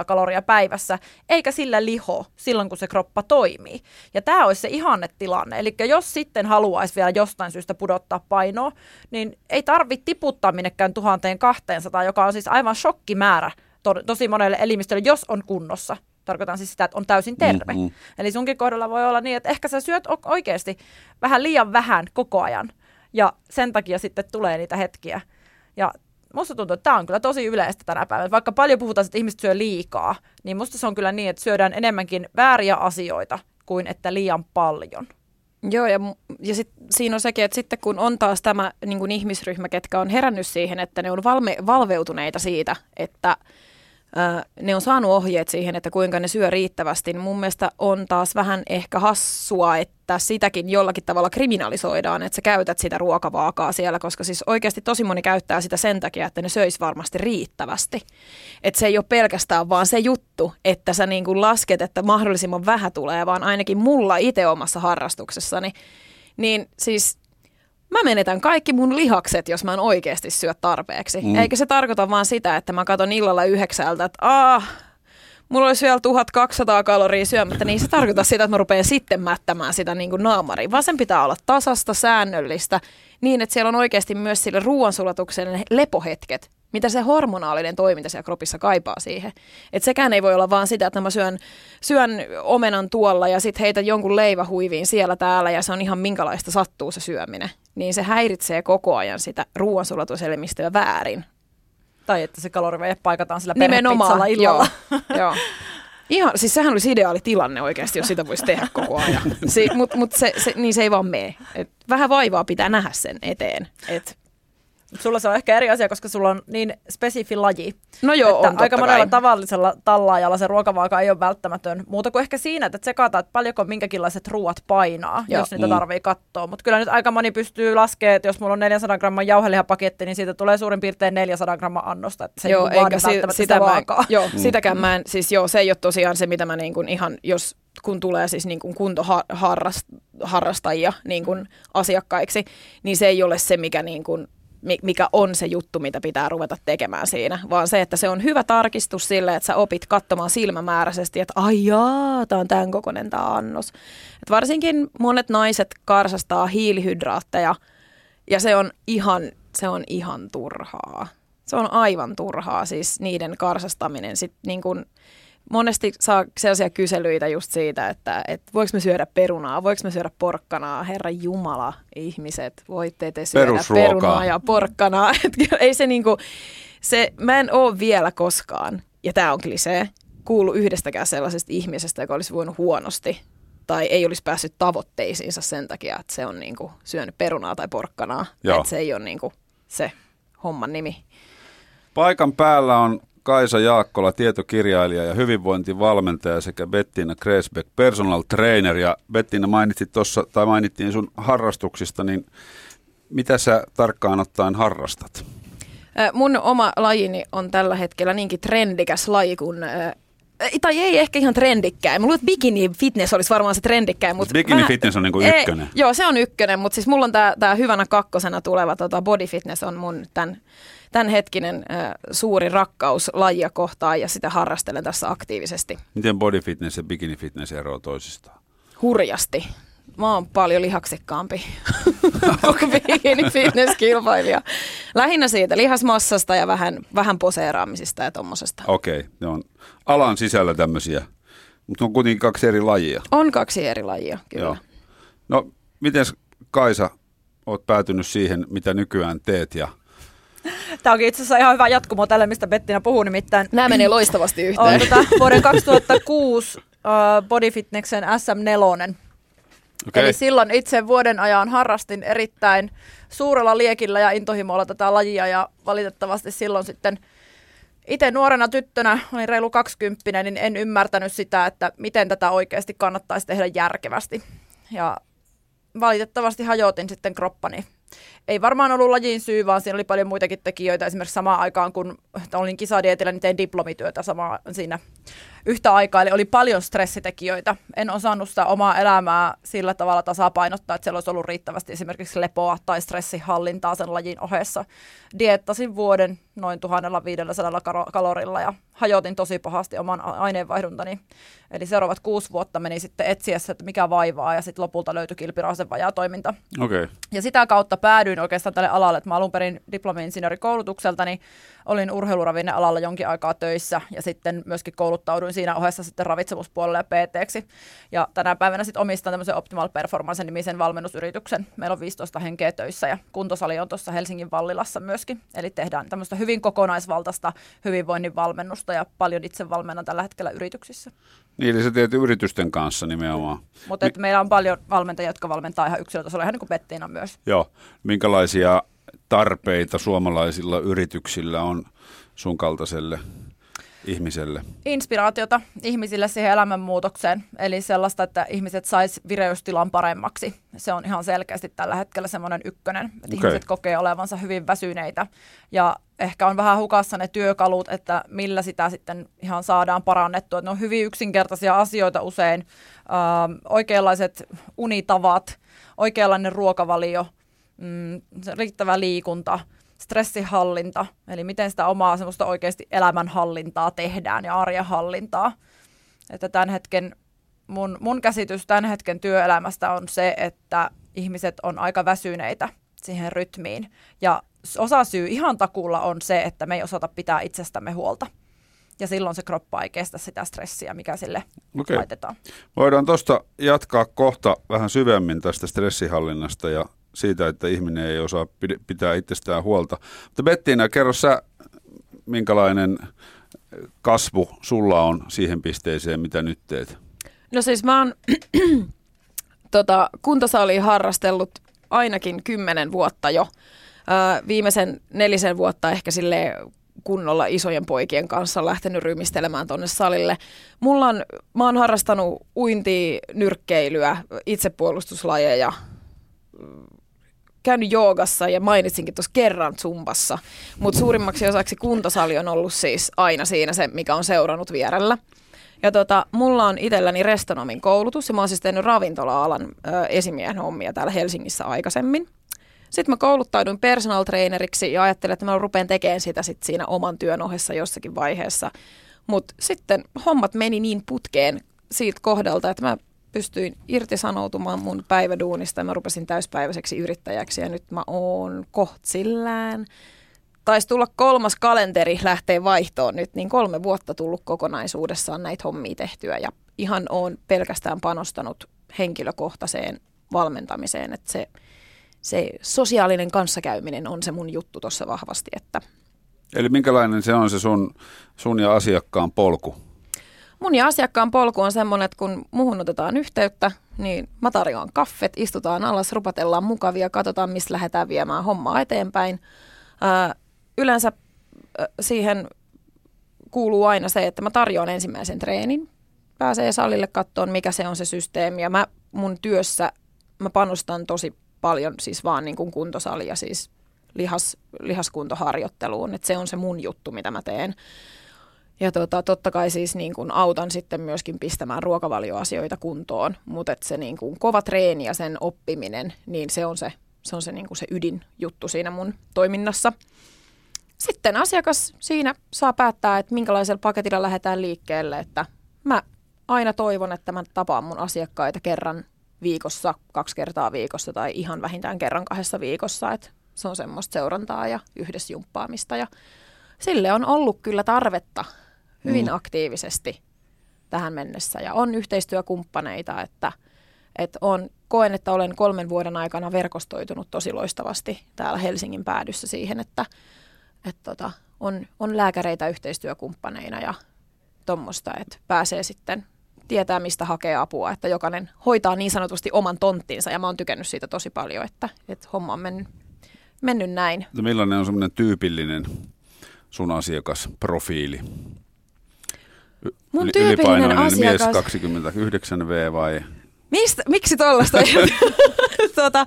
2600-2900 kaloria päivässä, eikä sillä liho silloin, kun se kroppa toimii. Ja tämä olisi se ihannetilanne. Eli jos sitten haluaisi vielä jostain syystä pudottaa painoa, niin ei tarvitse tiputtaa minnekään 1200, joka on siis aivan shokkimäärä to- tosi monelle elimistölle, jos on kunnossa. Tarkoitan siis sitä, että on täysin terve. Mm-hmm. Eli sunkin kohdalla voi olla niin, että ehkä sä syöt oikeasti vähän liian vähän koko ajan. Ja sen takia sitten tulee niitä hetkiä. Ja musta tuntuu, että tämä on kyllä tosi yleistä tänä päivänä. Vaikka paljon puhutaan, että ihmiset syö liikaa, niin musta se on kyllä niin, että syödään enemmänkin vääriä asioita kuin että liian paljon. Joo, ja, ja sit, siinä on sekin, että sitten kun on taas tämä niin kuin ihmisryhmä, ketkä on herännyt siihen, että ne on valme, valveutuneita siitä, että ne on saanut ohjeet siihen, että kuinka ne syö riittävästi, niin mun mielestä on taas vähän ehkä hassua, että sitäkin jollakin tavalla kriminalisoidaan, että sä käytät sitä ruokavaakaa siellä, koska siis oikeasti tosi moni käyttää sitä sen takia, että ne söis varmasti riittävästi. Että se ei ole pelkästään vaan se juttu, että sä niin kuin lasket, että mahdollisimman vähän tulee, vaan ainakin mulla itse omassa harrastuksessani, niin siis mä menetän kaikki mun lihakset, jos mä en oikeasti syö tarpeeksi. Mm. Eikä se tarkoita vaan sitä, että mä katon illalla yhdeksältä, että aah, mulla olisi vielä 1200 kaloria syömättä, niin se tarkoittaa sitä, että mä rupean sitten mättämään sitä niin kuin naamariin. Vaan sen pitää olla tasasta, säännöllistä, niin että siellä on oikeasti myös sille ruoansulatuksen lepohetket, mitä se hormonaalinen toiminta siellä kropissa kaipaa siihen. Et sekään ei voi olla vaan sitä, että mä syön, syön omenan tuolla ja sitten heitä jonkun leivähuiviin siellä täällä ja se on ihan minkälaista sattuu se syöminen. Niin se häiritsee koko ajan sitä ruoansulatuselimmistöä väärin. Tai että se kaloriveje paikataan sillä Nimenomaan, illalla. Joo, joo. Ihan, siis sehän olisi ideaali tilanne oikeasti, jos sitä voisi tehdä koko ajan. Si, Mutta mut se, se, niin se ei vaan mene. Et vähän vaivaa pitää nähdä sen eteen. Et Sulla se on ehkä eri asia, koska sulla on niin spesifi laji. No joo, että on aika monella kai. tavallisella tallaajalla se ruokavaaka ei ole välttämätön. Muuta kuin ehkä siinä, että tsekataan, että paljonko minkäkinlaiset ruuat painaa, joo. jos niitä mm. tarvii katsoa. Mutta kyllä nyt aika moni pystyy laskemaan, että jos mulla on 400 gramman jauhelihapaketti, niin siitä tulee suurin piirtein 400 gramman annosta. Että se joo, ei eikä si- sitä, sitä mä, Joo, mm. sitäkään mä en, siis joo, se ei ole tosiaan se, mitä mä niin kuin ihan, jos kun tulee siis niin kuin kuntoharrastajia niin kuin asiakkaiksi, niin se ei ole se, mikä niin kuin mikä on se juttu, mitä pitää ruveta tekemään siinä, vaan se, että se on hyvä tarkistus sille, että sä opit katsomaan silmämääräisesti, että ai jaa, tämä on tämän kokoinen tämä annos. Et varsinkin monet naiset karsastaa hiilihydraatteja ja se on ihan, se on ihan turhaa. Se on aivan turhaa, siis niiden karsastaminen. Sit niin kun, monesti saa sellaisia kyselyitä just siitä, että, että voiko me syödä perunaa, voiko me syödä porkkanaa. Herra Jumala, ihmiset, voitte te syödä perunaa ja porkkanaa. ei se niinku, se, mä en ole vielä koskaan, ja tämä on klisee, kuulu yhdestäkään sellaisesta ihmisestä, joka olisi voinut huonosti tai ei olisi päässyt tavoitteisiinsa sen takia, että se on niinku syönyt perunaa tai porkkanaa. Että se ei ole niinku se homman nimi. Paikan päällä on Kaisa Jaakkola, tietokirjailija ja hyvinvointivalmentaja sekä Bettina Kresbeck, personal trainer. Ja Bettina mainitsit tuossa, tai mainittiin sun harrastuksista, niin mitä sä tarkkaan ottaen harrastat? Mun oma lajini on tällä hetkellä niinkin trendikäs laji kuin tai ei ehkä ihan trendikkäin. Mulla että bikini fitness olisi varmaan se trendikkäin. Mutta bikini mä, fitness on niinku ykkönen. Ei, joo, se on ykkönen, mutta siis mulla on tämä hyvänä kakkosena tuleva tota body fitness on mun tämän tämänhetkinen äh, suuri rakkaus lajia kohtaan ja sitä harrastelen tässä aktiivisesti. Miten body fitness ja bikini fitness eroavat toisistaan? Hurjasti. Mä oon paljon lihaksikkaampi kuin bikini fitness-kilpailija. Lähinnä siitä lihasmassasta ja vähän, vähän poseeraamisista ja tommosesta. Okei, okay, ne on alan sisällä tämmöisiä, mutta on kuitenkin kaksi eri lajia. On kaksi eri lajia, kyllä. Joo. No, miten Kaisa, oot päätynyt siihen, mitä nykyään teet ja – Tämä onkin itse asiassa ihan hyvä jatkumo tälle, mistä Bettina puhuu nimittäin. Nämä menee loistavasti yhteen. On tota, vuoden 2006 uh, Body Fitnessen SM4. Okay. Eli silloin itse vuoden ajan harrastin erittäin suurella liekillä ja intohimolla tätä lajia ja valitettavasti silloin sitten itse nuorena tyttönä, olin reilu 20, niin en ymmärtänyt sitä, että miten tätä oikeasti kannattaisi tehdä järkevästi. Ja valitettavasti hajotin sitten kroppani ei varmaan ollut lajin syy, vaan siinä oli paljon muitakin tekijöitä. Esimerkiksi samaan aikaan, kun olin kisadietillä, niin tein diplomityötä samaa siinä yhtä aikaa. Eli oli paljon stressitekijöitä. En osannut sitä omaa elämää sillä tavalla tasapainottaa, että siellä olisi ollut riittävästi esimerkiksi lepoa tai stressihallintaa sen lajin ohessa. Diettasin vuoden noin 1500 kalorilla ja hajotin tosi pahasti oman aineenvaihduntani. Eli seuraavat kuusi vuotta meni sitten etsiessä, että mikä vaivaa ja sitten lopulta löytyi kilpirasen vajaa toiminta. Okay. Ja sitä kautta päädyin oikeastaan tälle alalle, että mä alun perin diplomi-insinöörikoulutukseltani olin urheiluravinnealalla jonkin aikaa töissä ja sitten myöskin kouluttauduin siinä ohessa sitten ravitsemuspuolelle ja pt Ja tänä päivänä sitten omistan tämmöisen Optimal Performance-nimisen valmennusyrityksen. Meillä on 15 henkeä töissä ja kuntosali on tuossa Helsingin Vallilassa myöskin. Eli tehdään tämmöistä hyvin kokonaisvaltaista hyvinvoinnin valmennusta ja paljon itse valmennan tällä hetkellä yrityksissä. Niin, eli sä teet yritysten kanssa nimenomaan. Mutta Mi- meillä on paljon valmentajia, jotka valmentaa ihan yksilötasolla, ihan niin kuin Bettiina myös. Joo. Minkälaisia tarpeita suomalaisilla yrityksillä on sun kaltaiselle ihmiselle? Inspiraatiota ihmisille siihen elämänmuutokseen, eli sellaista, että ihmiset sais vireystilan paremmaksi. Se on ihan selkeästi tällä hetkellä semmoinen ykkönen, että okay. ihmiset kokee olevansa hyvin väsyneitä ja ehkä on vähän hukassa ne työkalut, että millä sitä sitten ihan saadaan parannettua. ne on hyvin yksinkertaisia asioita usein, äh, oikeanlaiset unitavat, oikeanlainen ruokavalio, mm, riittävä liikunta, stressihallinta, eli miten sitä omaa semmoista oikeasti elämänhallintaa tehdään ja arjen hallintaa. Että tämän hetken, mun, mun käsitys tämän hetken työelämästä on se, että ihmiset on aika väsyneitä siihen rytmiin. Ja osa syy ihan takulla on se, että me ei osata pitää itsestämme huolta. Ja silloin se kroppa ei kestä sitä stressiä, mikä sille okay. laitetaan. Voidaan tuosta jatkaa kohta vähän syvemmin tästä stressihallinnasta ja siitä, että ihminen ei osaa pitää itsestään huolta. Mutta Bettina, kerro sä, minkälainen kasvu sulla on siihen pisteeseen, mitä nyt teet? No siis mä oon tota, kuntosaliin harrastellut ainakin kymmenen vuotta jo. Ö, viimeisen nelisen vuotta ehkä sille kunnolla isojen poikien kanssa lähtenyt rymistelemään tuonne salille. Mulla on, mä oon harrastanut uintia, nyrkkeilyä, itsepuolustuslajeja, käynyt joogassa ja mainitsinkin tuossa kerran zumbassa, mutta suurimmaksi osaksi kuntosali on ollut siis aina siinä se, mikä on seurannut vierellä. Ja tota, mulla on itselläni restonomin koulutus ja mä oon siis tehnyt ravintola-alan ö, esimiehen hommia täällä Helsingissä aikaisemmin. Sitten mä kouluttauduin personal traineriksi ja ajattelin, että mä rupean tekemään sitä sit siinä oman työn ohessa jossakin vaiheessa. Mutta sitten hommat meni niin putkeen siitä kohdalta, että mä pystyin irtisanoutumaan mun päiväduunista ja mä rupesin täyspäiväiseksi yrittäjäksi ja nyt mä oon kohtsillään. Taisi tulla kolmas kalenteri lähtee vaihtoon nyt, niin kolme vuotta tullut kokonaisuudessaan näitä hommia tehtyä ja ihan on pelkästään panostanut henkilökohtaiseen valmentamiseen, että se, se sosiaalinen kanssakäyminen on se mun juttu tuossa vahvasti. Että Eli minkälainen se on se sun, sun ja asiakkaan polku? Mun ja asiakkaan polku on semmoinen, että kun muhun otetaan yhteyttä, niin mä tarjoan kaffet, istutaan alas, rupatellaan mukavia, katsotaan, mistä lähdetään viemään hommaa eteenpäin. Ää, yleensä siihen kuuluu aina se, että mä tarjoan ensimmäisen treenin. Pääsee salille kattoon, mikä se on se systeemi. Ja mä mun työssä mä panostan tosi paljon siis vaan niin kuin kuntosalia, siis lihas, lihaskuntoharjoitteluun. Että se on se mun juttu, mitä mä teen. Ja tota, totta kai siis niin kun autan sitten myöskin pistämään ruokavalioasioita kuntoon, mutta se niin kun kova treeni ja sen oppiminen, niin se on se, se, on se, niin se ydinjuttu siinä mun toiminnassa. Sitten asiakas siinä saa päättää, että minkälaisella paketilla lähdetään liikkeelle, että mä aina toivon, että mä tapaan mun asiakkaita kerran viikossa, kaksi kertaa viikossa tai ihan vähintään kerran kahdessa viikossa, että se on semmoista seurantaa ja yhdessä jumppaamista ja sille on ollut kyllä tarvetta hyvin mm. aktiivisesti tähän mennessä ja on yhteistyökumppaneita, että, että on, koen, että olen kolmen vuoden aikana verkostoitunut tosi loistavasti täällä Helsingin päädyssä siihen, että, että tota, on, on lääkäreitä yhteistyökumppaneina ja tuommoista, että pääsee sitten tietää, mistä hakee apua, että jokainen hoitaa niin sanotusti oman tonttinsa ja mä oon tykännyt siitä tosi paljon, että, että homma on mennyt, mennyt näin. Millainen on semmoinen tyypillinen sun asiakasprofiili? Mun tyypillinen asiakas... mies 29V vai? Mistä, miksi tuollaista? tuota,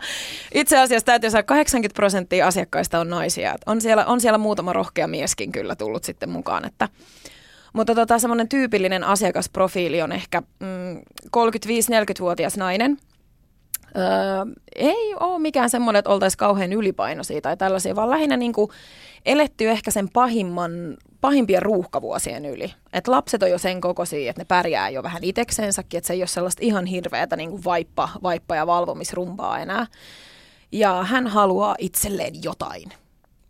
itse asiassa täytyy sanoa, 80 prosenttia asiakkaista on naisia. On siellä, on siellä muutama rohkea mieskin kyllä tullut sitten mukaan. Että, mutta tota, semmoinen tyypillinen asiakasprofiili on ehkä mm, 35-40-vuotias nainen. Öö, ei ole mikään semmoinen, että oltaisiin kauhean ylipainoisia tai tällaisia, vaan lähinnä niin kuin eletty ehkä sen pahimman, pahimpien ruuhkavuosien yli. Et lapset on jo sen kokoisia, että ne pärjää jo vähän iteksensäkin, että se ei ole sellaista ihan hirveätä niin kuin vaippa, vaippa ja valvomisrumpaa enää. Ja hän haluaa itselleen jotain.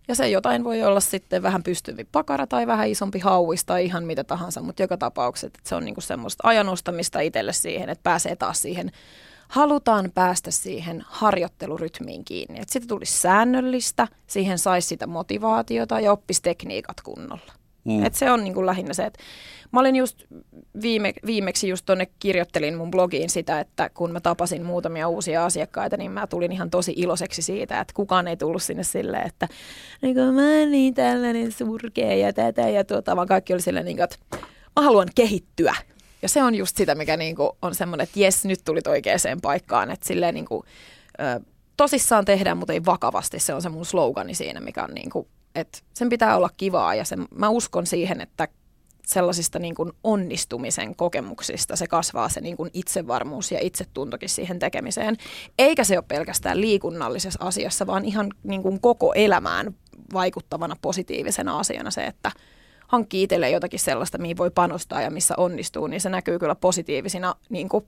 Ja se jotain voi olla sitten vähän pystyvi pakara tai vähän isompi hauis tai ihan mitä tahansa, mutta joka tapauksessa se on niinku semmoista ajanostamista itselle siihen, että pääsee taas siihen halutaan päästä siihen harjoittelurytmiin kiinni. Että sitten tulisi säännöllistä, siihen saisi sitä motivaatiota ja oppisi tekniikat kunnolla. Mm. Et se on niin kuin lähinnä se, että mä olin just viime, viimeksi just tuonne kirjoittelin mun blogiin sitä, että kun mä tapasin muutamia uusia asiakkaita, niin mä tulin ihan tosi iloiseksi siitä, että kukaan ei tullut sinne silleen, että niin kuin mä oon niin tällainen surkea ja tätä ja tuota, vaan kaikki oli silleen, niin kuin, että mä haluan kehittyä. Ja se on just sitä, mikä niinku on semmoinen, että jes, nyt tulit oikeaan paikkaan. Että silleen niinku, ö, tosissaan tehdään, mutta ei vakavasti. Se on se mun slogani siinä, mikä on niinku, että sen pitää olla kivaa. Ja sen, mä uskon siihen, että sellaisista niin kuin onnistumisen kokemuksista se kasvaa se niin kuin itsevarmuus ja itsetuntokin siihen tekemiseen. Eikä se ole pelkästään liikunnallisessa asiassa, vaan ihan niin kuin koko elämään vaikuttavana positiivisena asiana se, että hankkii itselleen jotakin sellaista, mihin voi panostaa ja missä onnistuu, niin se näkyy kyllä positiivisina niin kuin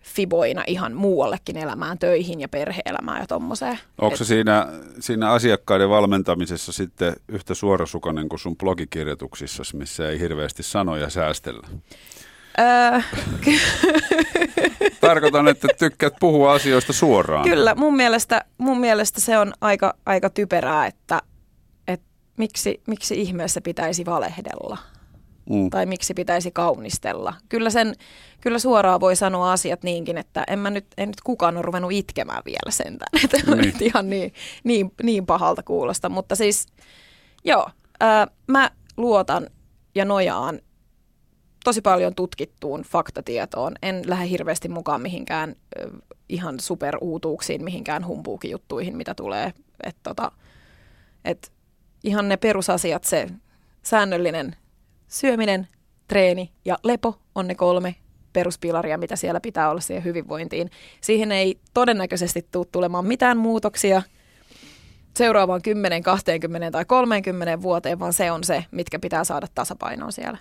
fiboina ihan muuallekin elämään, töihin ja perheelämään ja tommoseen. Onko se siinä, siinä asiakkaiden valmentamisessa sitten yhtä suorasukainen kuin sun blogikirjoituksissa, missä ei hirveästi sanoja säästellä? Öö, Tarkoitan, että tykkäät puhua asioista suoraan. Kyllä, mun mielestä, mun mielestä se on aika, aika typerää, että miksi, miksi ihmeessä pitäisi valehdella. Mm. Tai miksi pitäisi kaunistella. Kyllä, sen, kyllä suoraan voi sanoa asiat niinkin, että en mä nyt, en nyt kukaan ole ruvennut itkemään vielä sentään. Että niin. nyt ihan niin, niin, niin pahalta kuulosta. Mutta siis, joo, ää, mä luotan ja nojaan tosi paljon tutkittuun faktatietoon. En lähde hirveästi mukaan mihinkään ö, ihan superuutuuksiin, mihinkään humpuukijuttuihin, mitä tulee. Et tota, et ihan ne perusasiat, se säännöllinen syöminen, treeni ja lepo on ne kolme peruspilaria, mitä siellä pitää olla siihen hyvinvointiin. Siihen ei todennäköisesti tule tulemaan mitään muutoksia seuraavaan 10, 20 tai 30 vuoteen, vaan se on se, mitkä pitää saada tasapainoon siellä.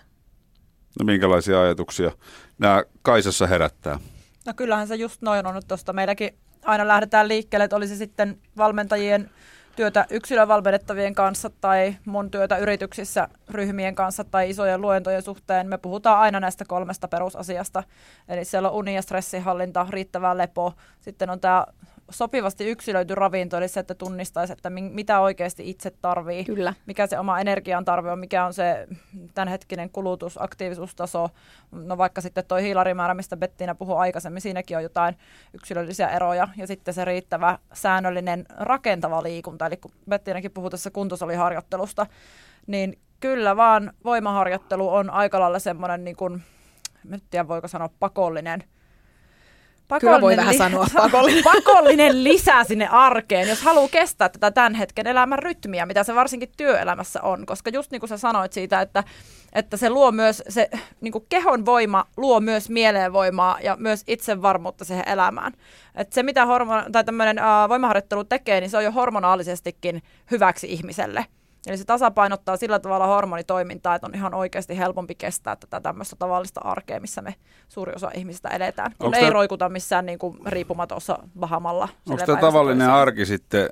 No minkälaisia ajatuksia nämä Kaisassa herättää? No kyllähän se just noin on nyt tuosta. Meilläkin aina lähdetään liikkeelle, että olisi sitten valmentajien työtä yksilövalmennettavien kanssa tai mun työtä yrityksissä ryhmien kanssa tai isojen luentojen suhteen. Me puhutaan aina näistä kolmesta perusasiasta. Eli siellä on uni- ja stressihallinta, riittävä lepo. Sitten on tämä sopivasti yksilöity ravinto, eli se, että tunnistaisi, että mitä oikeasti itse tarvii, Kyllä. mikä se oma energian tarve on, mikä on se tämänhetkinen kulutus, aktiivisuustaso, no vaikka sitten tuo hiilarimäärä, mistä Bettina puhui aikaisemmin, siinäkin on jotain yksilöllisiä eroja, ja sitten se riittävä säännöllinen rakentava liikunta, eli kun Bettinakin puhui tässä kuntosaliharjoittelusta, niin kyllä vaan voimaharjoittelu on aika lailla semmoinen, niin kuin, en tiedä voiko sanoa pakollinen – pakollinen, Kyllä voi vähän li- sanoa pakollinen. pakollinen lisää sinne arkeen, jos haluaa kestää tätä tämän hetken elämän rytmiä, mitä se varsinkin työelämässä on. Koska just niin kuin sä sanoit siitä, että, että se luo myös, se niin kuin kehon voima luo myös mieleenvoimaa ja myös itsevarmuutta siihen elämään. Et se, mitä hormon, tai tämmöinen uh, voimaharjoittelu tekee, niin se on jo hormonaalisestikin hyväksi ihmiselle. Eli se tasapainottaa sillä tavalla hormonitoimintaa, että on ihan oikeasti helpompi kestää tätä tämmöistä tavallista arkea, missä me suuri osa ihmisistä eletään. Kun Onko ei tämä... roikuta missään niin kuin riippumatossa Bahamalla. Onko tämä tavallinen toiseen. arki sitten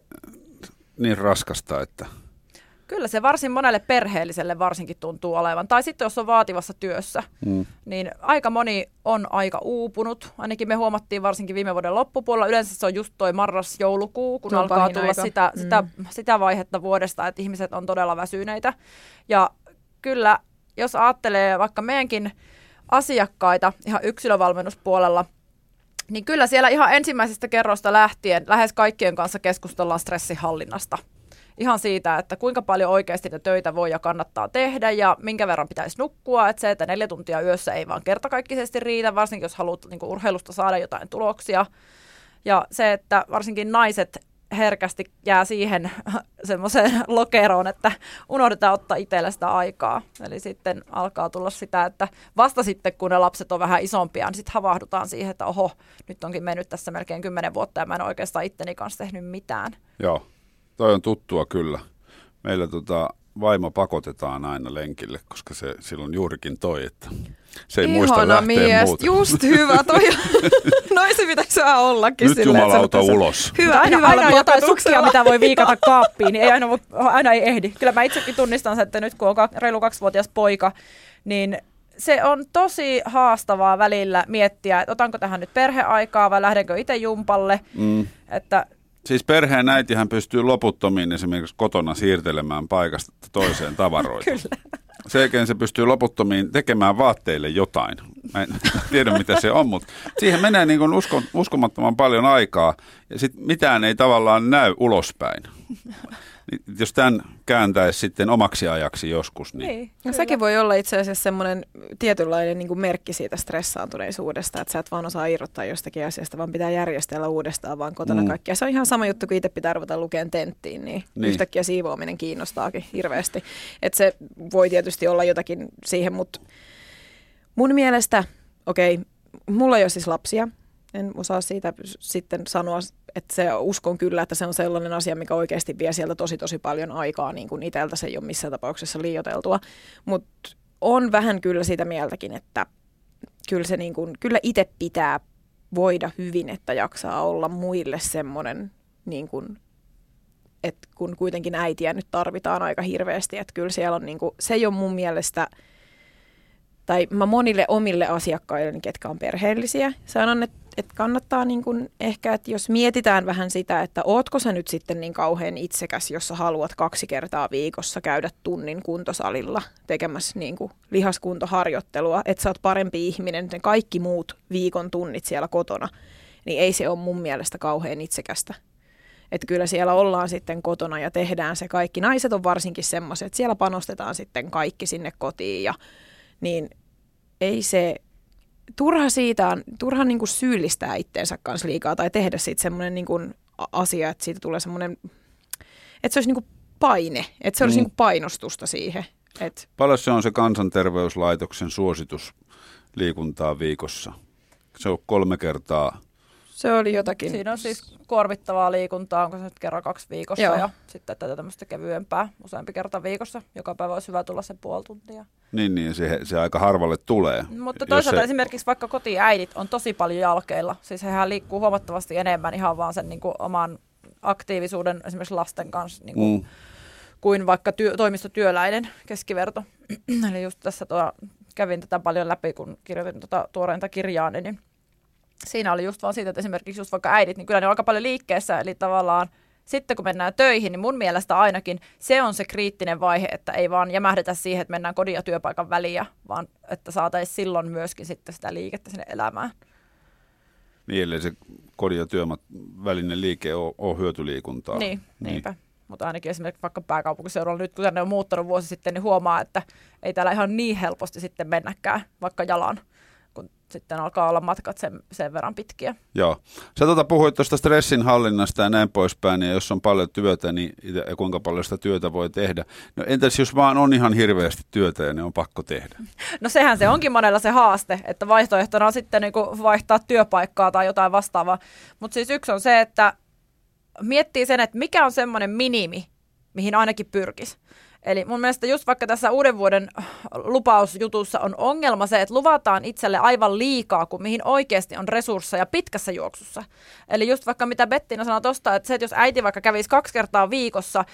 niin raskasta, että Kyllä se varsin monelle perheelliselle varsinkin tuntuu olevan. Tai sitten jos on vaativassa työssä, mm. niin aika moni on aika uupunut. Ainakin me huomattiin varsinkin viime vuoden loppupuolella. Yleensä se on just toi marras-joulukuu, kun alkaa tulla aika. sitä, mm. sitä, sitä vaihetta vuodesta, että ihmiset on todella väsyneitä. Ja kyllä, jos ajattelee vaikka meidänkin asiakkaita ihan yksilövalmennuspuolella, niin kyllä siellä ihan ensimmäisestä kerrosta lähtien lähes kaikkien kanssa keskustellaan stressihallinnasta – ihan siitä, että kuinka paljon oikeasti niitä töitä voi ja kannattaa tehdä ja minkä verran pitäisi nukkua. Että se, että neljä tuntia yössä ei vaan kertakaikkisesti riitä, varsinkin jos haluat niin urheilusta saada jotain tuloksia. Ja se, että varsinkin naiset herkästi jää siihen semmoiseen lokeroon, että unohdetaan ottaa itselle sitä aikaa. Eli sitten alkaa tulla sitä, että vasta sitten kun ne lapset on vähän isompia, niin sitten havahdutaan siihen, että oho, nyt onkin mennyt tässä melkein kymmenen vuotta ja mä en oikeastaan itteni kanssa tehnyt mitään. Joo. Toi on tuttua kyllä. Meillä tota, vaimo pakotetaan aina lenkille, koska se silloin juurikin toi, että se ei Ihana muista lähteä mies. muuta. Just hyvä toi. Noin se pitäisi vähän ollakin. Nyt silleen, jumalauta ulos. Hyvä, aina, aina on jotain sukkia, mitä voi viikata kaappiin, niin ei aina, aina ei ehdi. Kyllä mä itsekin tunnistan sen, että nyt kun on reilu kaksivuotias poika, niin se on tosi haastavaa välillä miettiä, että otanko tähän nyt perheaikaa vai lähdenkö itse jumpalle. Mm. Että Siis perheen äitihän pystyy loputtomiin esimerkiksi kotona siirtelemään paikasta toiseen tavaroita. Kyllä. Sen se pystyy loputtomiin tekemään vaatteille jotain. Mä en tiedä mitä se on, mutta siihen menee niin kuin usko, uskomattoman paljon aikaa ja sit mitään ei tavallaan näy ulospäin. Jos tämän kääntäisi sitten omaksi ajaksi joskus, niin, niin No sekin voi olla itse asiassa semmoinen tietynlainen niin kuin merkki siitä stressaantuneisuudesta, että sä et vaan osaa irrottaa jostakin asiasta, vaan pitää järjestellä uudestaan vaan kotona mm. kaikkia. Se on ihan sama juttu, kun itse pitää ruveta lukemaan tenttiin, niin, niin. yhtäkkiä siivoaminen kiinnostaakin hirveästi. Että se voi tietysti olla jotakin siihen, mutta mun mielestä, okei, okay, mulla ei ole siis lapsia, en osaa siitä sitten sanoa, että se uskon kyllä, että se on sellainen asia, mikä oikeasti vie sieltä tosi tosi paljon aikaa, niin kuin itseltä se ei ole missään tapauksessa liioteltua. Mutta on vähän kyllä sitä mieltäkin, että kyllä, se niin kuin, kyllä itse pitää voida hyvin, että jaksaa olla muille semmoinen, niin kuin, että kun kuitenkin äitiä nyt tarvitaan aika hirveästi, että kyllä siellä on, niin kuin, se ei ole mun mielestä – tai mä monille omille asiakkaille, ketkä on perheellisiä, sanon, että, että kannattaa niin kuin ehkä, että jos mietitään vähän sitä, että ootko sä nyt sitten niin kauhean itsekäs, jos sä haluat kaksi kertaa viikossa käydä tunnin kuntosalilla tekemässä niin kuin lihaskuntoharjoittelua, että sä oot parempi ihminen, ne kaikki muut viikon tunnit siellä kotona, niin ei se ole mun mielestä kauhean itsekästä. Että kyllä siellä ollaan sitten kotona ja tehdään se kaikki. Naiset on varsinkin semmoiset, että siellä panostetaan sitten kaikki sinne kotiin ja niin ei se, turha siitä on, turha niin kuin syyllistää itteensä kanssa liikaa tai tehdä siitä semmoinen niin kuin asia, että siitä tulee semmoinen, että se olisi niin kuin paine, että se olisi mm. niin kuin painostusta siihen. Et. Paljon se on se kansanterveyslaitoksen suositus liikuntaa viikossa? Se on kolme kertaa se oli jotakin. Siinä on siis kuormittavaa liikuntaa, onko se nyt kerran kaksi viikossa Joo. ja sitten tätä tämmöistä kevyempää useampi kerta viikossa. Joka päivä olisi hyvä tulla se puoli tuntia. Niin, niin se, se aika harvalle tulee. Mutta toisaalta se... esimerkiksi vaikka kotiäidit on tosi paljon jalkeilla. Siis hehän liikkuu huomattavasti enemmän ihan vaan sen niin kuin, oman aktiivisuuden esimerkiksi lasten kanssa niin kuin, mm. kuin vaikka työ, toimistotyöläinen keskiverto. Eli just tässä tuo, kävin tätä paljon läpi, kun kirjoitin tuota tuoreinta kirjaani, niin siinä oli just vaan siitä, että esimerkiksi just vaikka äidit, niin kyllä ne on aika paljon liikkeessä, eli tavallaan sitten kun mennään töihin, niin mun mielestä ainakin se on se kriittinen vaihe, että ei vaan jämähdetä siihen, että mennään kodin ja työpaikan väliä, vaan että saataisiin silloin myöskin sitten sitä liikettä sinne elämään. Niin, eli se kodin ja työn välinen liike on, on hyötyliikuntaa. Niin, niin. niinpä. Niin. Mutta ainakin esimerkiksi vaikka pääkaupunkiseudulla nyt, kun tänne on muuttanut vuosi sitten, niin huomaa, että ei täällä ihan niin helposti sitten mennäkään vaikka jalan kun sitten alkaa olla matkat sen, sen verran pitkiä. Joo. Sä tuota puhuit tuosta stressin hallinnasta ja näin poispäin, ja jos on paljon työtä, niin ja kuinka paljon sitä työtä voi tehdä. No entäs jos vaan on ihan hirveästi työtä ja ne on pakko tehdä? No sehän se onkin monella se haaste, että vaihtoehtona on sitten niin vaihtaa työpaikkaa tai jotain vastaavaa. Mutta siis yksi on se, että miettii sen, että mikä on semmoinen minimi, mihin ainakin pyrkisi. Eli mun mielestä just vaikka tässä uuden vuoden lupausjutussa on ongelma se, että luvataan itselle aivan liikaa, kuin mihin oikeasti on resursseja pitkässä juoksussa. Eli just vaikka mitä Bettina sanoi tuosta, että se, että jos äiti vaikka kävisi kaksi kertaa viikossa,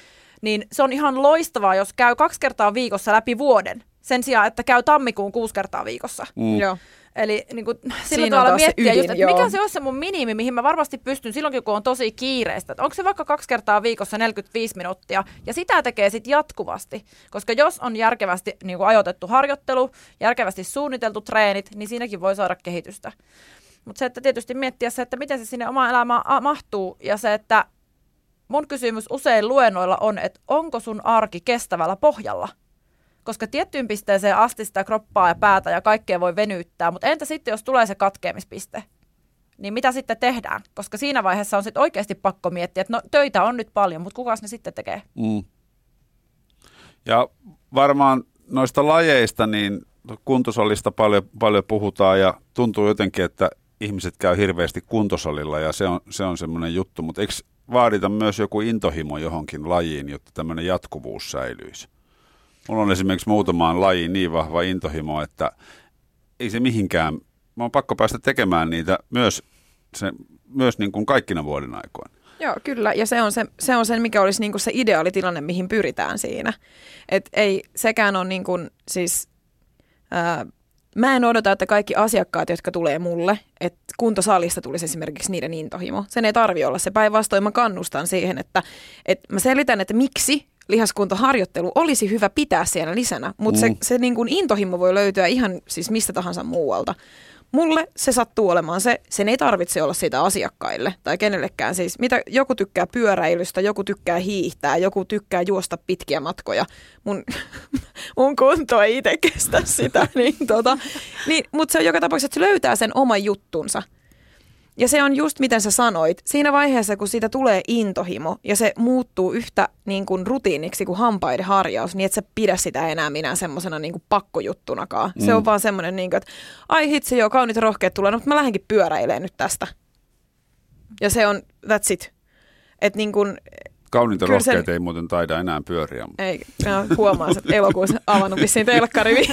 niin se on ihan loistavaa, jos käy kaksi kertaa viikossa läpi vuoden. Sen sijaan, että käy tammikuun kuusi kertaa viikossa. Mm. Joo. Eli niin kuin, sillä tavalla miettiä ydin, just, että joo. mikä se on se mun minimi, mihin mä varmasti pystyn silloinkin, kun on tosi kiireistä. Että onko se vaikka kaksi kertaa viikossa 45 minuuttia, ja sitä tekee sitten jatkuvasti. Koska jos on järkevästi niin kuin ajoitettu harjoittelu, järkevästi suunniteltu treenit, niin siinäkin voi saada kehitystä. Mutta se, että tietysti miettiä se, että miten se sinne omaan elämään mahtuu, ja se, että mun kysymys usein luennoilla on, että onko sun arki kestävällä pohjalla? Koska tiettyyn pisteeseen asti sitä kroppaa ja päätä ja kaikkea voi venyttää, mutta entä sitten, jos tulee se katkeamispiste? Niin mitä sitten tehdään? Koska siinä vaiheessa on sitten oikeasti pakko miettiä, että no töitä on nyt paljon, mutta kuka ne sitten tekee? Mm. Ja varmaan noista lajeista, niin kuntosalista paljon, paljon puhutaan ja tuntuu jotenkin, että ihmiset käy hirveästi kuntosalilla ja se on, se on semmoinen juttu, mutta eikö vaadita myös joku intohimo johonkin lajiin, jotta tämmöinen jatkuvuus säilyisi? Mulla on esimerkiksi muutamaan lajiin niin vahva intohimo, että ei se mihinkään, mä on pakko päästä tekemään niitä myös, se, myös niin kuin kaikkina vuoden aikoina. Joo, kyllä. Ja se on se, se, on se mikä olisi niin kuin se ideaalitilanne, mihin pyritään siinä. Et ei sekään ole niin kuin, siis... Ää, Mä en odota, että kaikki asiakkaat, jotka tulee mulle, että kuntosalista tulisi esimerkiksi niiden intohimo. Sen ei tarvi olla se päinvastoin. Mä kannustan siihen, että, että mä selitän, että miksi lihaskuntoharjoittelu olisi hyvä pitää siellä lisänä, mutta mm. se, se niin kuin intohimo voi löytyä ihan siis mistä tahansa muualta. mulle se sattuu olemaan se, sen ei tarvitse olla sitä asiakkaille tai kenellekään. Siis mitä, joku tykkää pyöräilystä, joku tykkää hiihtää, joku tykkää juosta pitkiä matkoja. Mun, mun kunto ei itse kestä sitä, niin tota, niin, mutta se on joka tapauksessa, että se löytää sen oman juttunsa. Ja se on just miten sä sanoit, siinä vaiheessa kun siitä tulee intohimo ja se muuttuu yhtä niin kuin rutiiniksi kuin hampaiden harjaus, niin et sä pidä sitä enää minä semmoisena niin kuin pakkojuttunakaan. Mm. Se on vaan semmoinen, niin kuin, että ai hitsi joo, kaunit rohkeat tulee, no, mutta mä lähdenkin pyöräilemään nyt tästä. Ja se on, that's it. Et niin kuin, Kauniita Kyllä rohkeita sen- ei muuten taida enää pyöriä. mutta ei, mä huomaan, että elokuussa avannut vissiin telkkari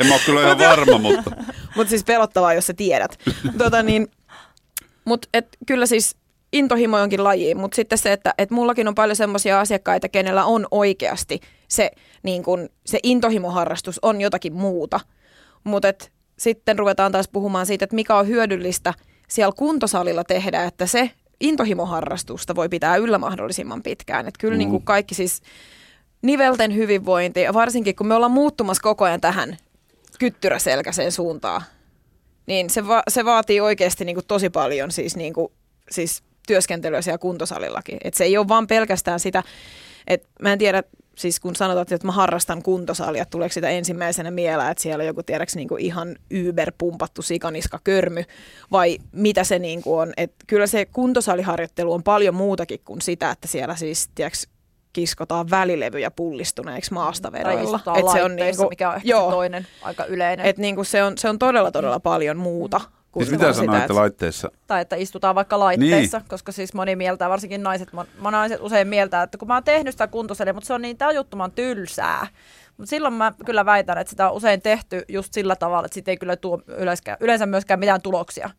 En mä ole kyllä ihan varma, mutta Mutta siis pelottavaa, jos sä tiedät. tota niin, mut et, kyllä siis intohimo jonkin lajiin, mutta sitten se, että et mullakin on paljon semmoisia asiakkaita, kenellä on oikeasti se, niin kun, se intohimoharrastus on jotakin muuta. Mutta sitten ruvetaan taas puhumaan siitä, että mikä on hyödyllistä siellä kuntosalilla tehdä, että se intohimoharrastusta voi pitää yllä mahdollisimman pitkään. Että kyllä mm. niin kuin kaikki siis nivelten hyvinvointi, varsinkin kun me ollaan muuttumassa koko ajan tähän kyttyräselkäiseen suuntaan, niin se, va- se vaatii oikeasti niin kuin tosi paljon siis, niin kuin, siis työskentelyä siellä kuntosalillakin. Et se ei ole vaan pelkästään sitä, että mä en tiedä, siis kun sanotaan, että mä harrastan kuntosalia, tuleeko sitä ensimmäisenä mieleen, että siellä on joku tiedäks niin kuin ihan yberpumpattu sikaniska körmy, vai mitä se niin kuin on. Et kyllä se kuntosaliharjoittelu on paljon muutakin kuin sitä, että siellä siis tiedäks, kiskotaan välilevyjä pullistuneiksi Tai maastavedoilla. istutaan Et se on niinku- mikä on ehkä joo, se toinen aika yleinen. et niinku se, on, se on todella, todella paljon muuta. Kuin siis se mitä sanoitte että- laitteessa? Tai että istutaan vaikka laitteissa, niin. koska siis moni mieltää, varsinkin naiset, mon- naiset usein mieltää, että kun mä oon tehnyt sitä kuntosalia, mutta se on niin tajuttoman tylsää. Mutta silloin mä kyllä väitän, että sitä on usein tehty just sillä tavalla, että siitä ei kyllä tuo yleensä, yleensä myöskään mitään tuloksia.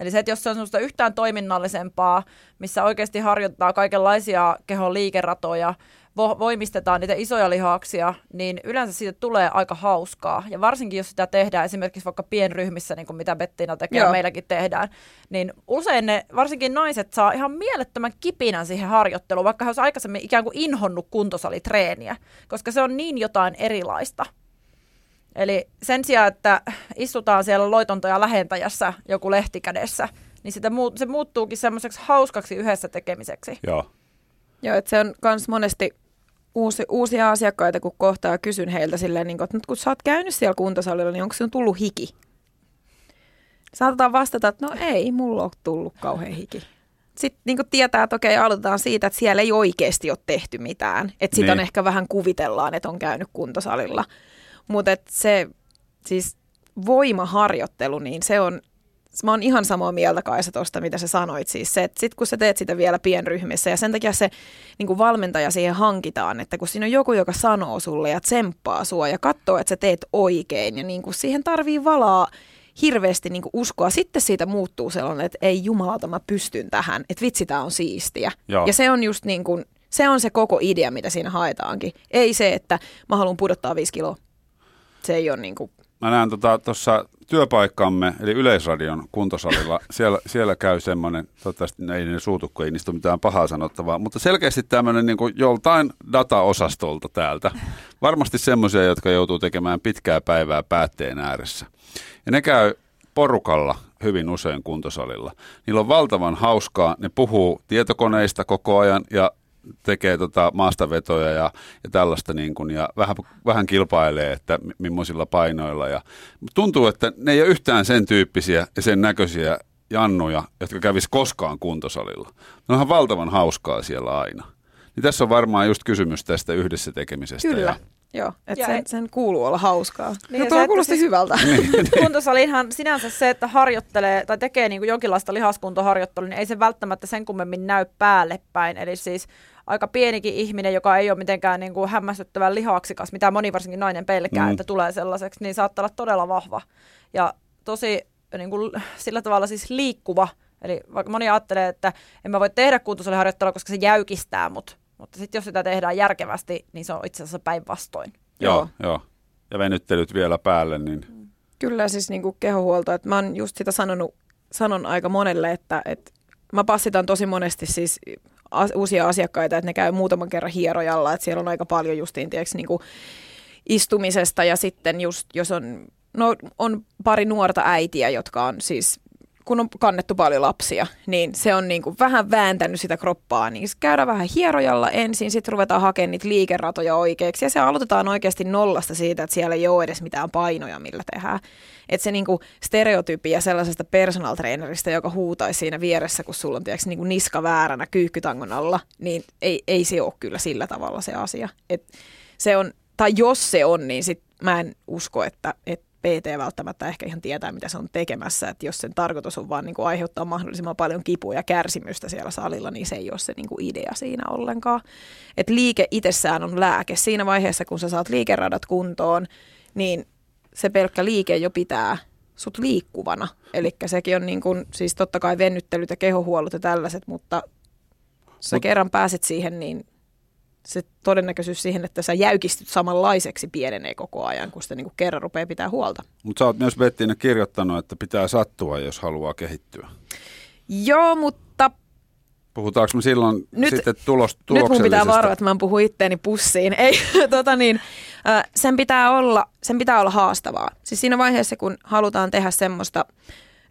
Eli se, että jos se on semmoista yhtään toiminnallisempaa, missä oikeasti harjoitetaan kaikenlaisia kehon liikeratoja, vo- voimistetaan niitä isoja lihaksia, niin yleensä siitä tulee aika hauskaa. Ja varsinkin, jos sitä tehdään esimerkiksi vaikka pienryhmissä, niin kuin mitä Bettina tekee Joo. meilläkin tehdään, niin usein ne, varsinkin naiset, saa ihan mielettömän kipinän siihen harjoitteluun, vaikka he olisivat aikaisemmin ikään kuin inhonnut kuntosalitreeniä, koska se on niin jotain erilaista. Eli sen sijaan, että istutaan siellä loitontoja lähentäjässä joku lehti kädessä, niin sitä muut, se muuttuukin semmoiseksi hauskaksi yhdessä tekemiseksi. Joo. Joo, että se on myös monesti uusi, uusia asiakkaita, kun kohtaa ja kysyn heiltä silleen, niin kuin, että nyt kun sä oot käynyt siellä kuntosalilla, niin onko sinun tullut hiki? Saatetaan vastata, että no ei, mulla on tullut kauhean hiki. Sitten niin kuin tietää, että okei, aloitetaan siitä, että siellä ei oikeasti ole tehty mitään. Että sitä on Niin. ehkä vähän kuvitellaan, että on käynyt kuntosalilla. Mutta se siis voimaharjoittelu, niin se on, mä oon ihan samaa mieltä Kaisa tuosta, mitä sä sanoit. Siis se, että sit kun sä teet sitä vielä pienryhmissä ja sen takia se niin kuin valmentaja siihen hankitaan, että kun siinä on joku, joka sanoo sulle ja tsemppaa sua ja katsoo, että sä teet oikein ja niin kuin siihen tarvii valaa hirveästi niin uskoa. Sitten siitä muuttuu sellainen, että ei jumalauta, mä pystyn tähän, että vitsi, tää on siistiä. Joo. Ja se on just niin kuin, se on se koko idea, mitä siinä haetaankin. Ei se, että mä haluan pudottaa viisi kiloa. Se ei ole niin kuin, Mä näen tuossa työpaikkamme, eli Yleisradion kuntosalilla, siellä, siellä käy semmoinen, toivottavasti ei ne suutu, kun ei niistä ole mitään pahaa sanottavaa, mutta selkeästi tämmöinen niin joltain dataosastolta täältä. Varmasti semmoisia, jotka joutuu tekemään pitkää päivää päätteen ääressä. Ja ne käy porukalla hyvin usein kuntosalilla. Niillä on valtavan hauskaa, ne puhuu tietokoneista koko ajan ja tekee tota maastavetoja ja, ja tällaista niin kuin, ja vähän, vähän kilpailee, että mi- millaisilla painoilla. Ja, tuntuu, että ne ei ole yhtään sen tyyppisiä ja sen näköisiä jannuja, jotka kävis koskaan kuntosalilla. Ne on ihan valtavan hauskaa siellä aina. Niin tässä on varmaan just kysymys tästä yhdessä tekemisestä. Kyllä. Ja, Joo, että sen, et- sen kuuluu olla hauskaa. Niin, Niin, no se, tuo kuulosti siis- hyvältä. Kuntosaliinhan sinänsä se, että harjoittelee tai tekee niin kuin jonkinlaista lihaskuntoharjoittelua, niin ei se välttämättä sen kummemmin näy päälle päin. Eli siis aika pienikin ihminen, joka ei ole mitenkään niin kuin hämmästyttävän lihaksikas, mitä moni varsinkin nainen pelkää, Mm. mm. että tulee sellaiseksi, niin saattaa olla todella vahva. Ja tosi niin kuin, sillä tavalla siis liikkuva. Eli vaikka moni ajattelee, että en mä voi tehdä kuntosaliharjoittelua, koska se jäykistää mut. Mutta sitten jos sitä tehdään järkevästi, niin se on itse asiassa päinvastoin. joo, Joo. joo. Ja venyttelyt vielä päälle, niin Kyllä siis niin kuin kehohuolto, että mä oon just sitä sanonut, sanon aika monelle, että, että mä passitan tosi monesti siis as, uusia asiakkaita, että ne käy muutaman kerran hierojalla, että siellä on aika paljon justiin tiedätkö, niin kuin istumisesta ja sitten just jos on no, on pari nuorta äitiä, jotka on siis kun on kannettu paljon lapsia, niin se on niin kuin vähän vääntänyt sitä kroppaa. Niin käydään vähän hierojalla ensin, sitten ruvetaan hakemaan niitä liikeratoja oikeiksi. Ja se aloitetaan oikeasti nollasta siitä, että siellä ei ole edes mitään painoja, millä tehdään. Että se niin kuin stereotypia sellaisesta personal trainerista, joka huutaisi siinä vieressä, kun sulla on tiiäks, niin kuin niska vääränä kyykkytangon alla, niin ei, ei se ole kyllä sillä tavalla se asia. Et se on, tai jos se on, niin sit mä en usko, että, että PT välttämättä ehkä ihan tietää, mitä se on tekemässä. Että jos sen tarkoitus on vaan niin kuin aiheuttaa mahdollisimman paljon kipua ja kärsimystä siellä salilla, niin se ei ole se niin kuin idea siinä ollenkaan. Et liike itsessään on lääke. Siinä vaiheessa, kun sä saat liikeradat kuntoon, niin se pelkkä liike jo pitää sut liikkuvana. Eli sekin on niin kuin, siis totta kai vennyttelyt ja kehohuollot ja tällaiset, mutta sä Mut, kerran pääset siihen, niin se todennäköisyys siihen, että sä jäykistyt samanlaiseksi pienenee koko ajan, kun sitä niin kuin kerran rupeaa pitää huolta. Mutta sä oot myös Bettina kirjoittanut, että pitää sattua, jos haluaa kehittyä. Joo, mutta... Puhutaanko me silloin nyt, sitten tulos, Nyt mun pitää varoa, että mä en puhu itteeni pussiin. Ei, tota niin, sen, pitää olla, sen pitää olla haastavaa. Siis siinä vaiheessa, kun halutaan tehdä semmoista,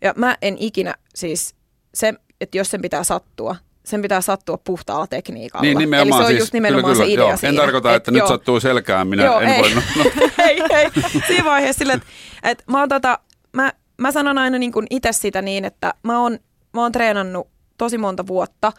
ja mä en ikinä siis, se, että jos sen pitää sattua, sen pitää sattua puhtaalla tekniikalla. Niin, nimenomaan, Eli se on siis, just nimenomaan kyllä, se idea joo. siinä. En tarkoita, että et, nyt joo. sattuu selkään, minä joo, en ei. voi. No, no. ei, ei. Siinä vaiheessa sille, että, että mä, oon tota, mä, mä sanon aina niin kuin itse sitä niin, että mä oon, mä oon treenannut tosi monta vuotta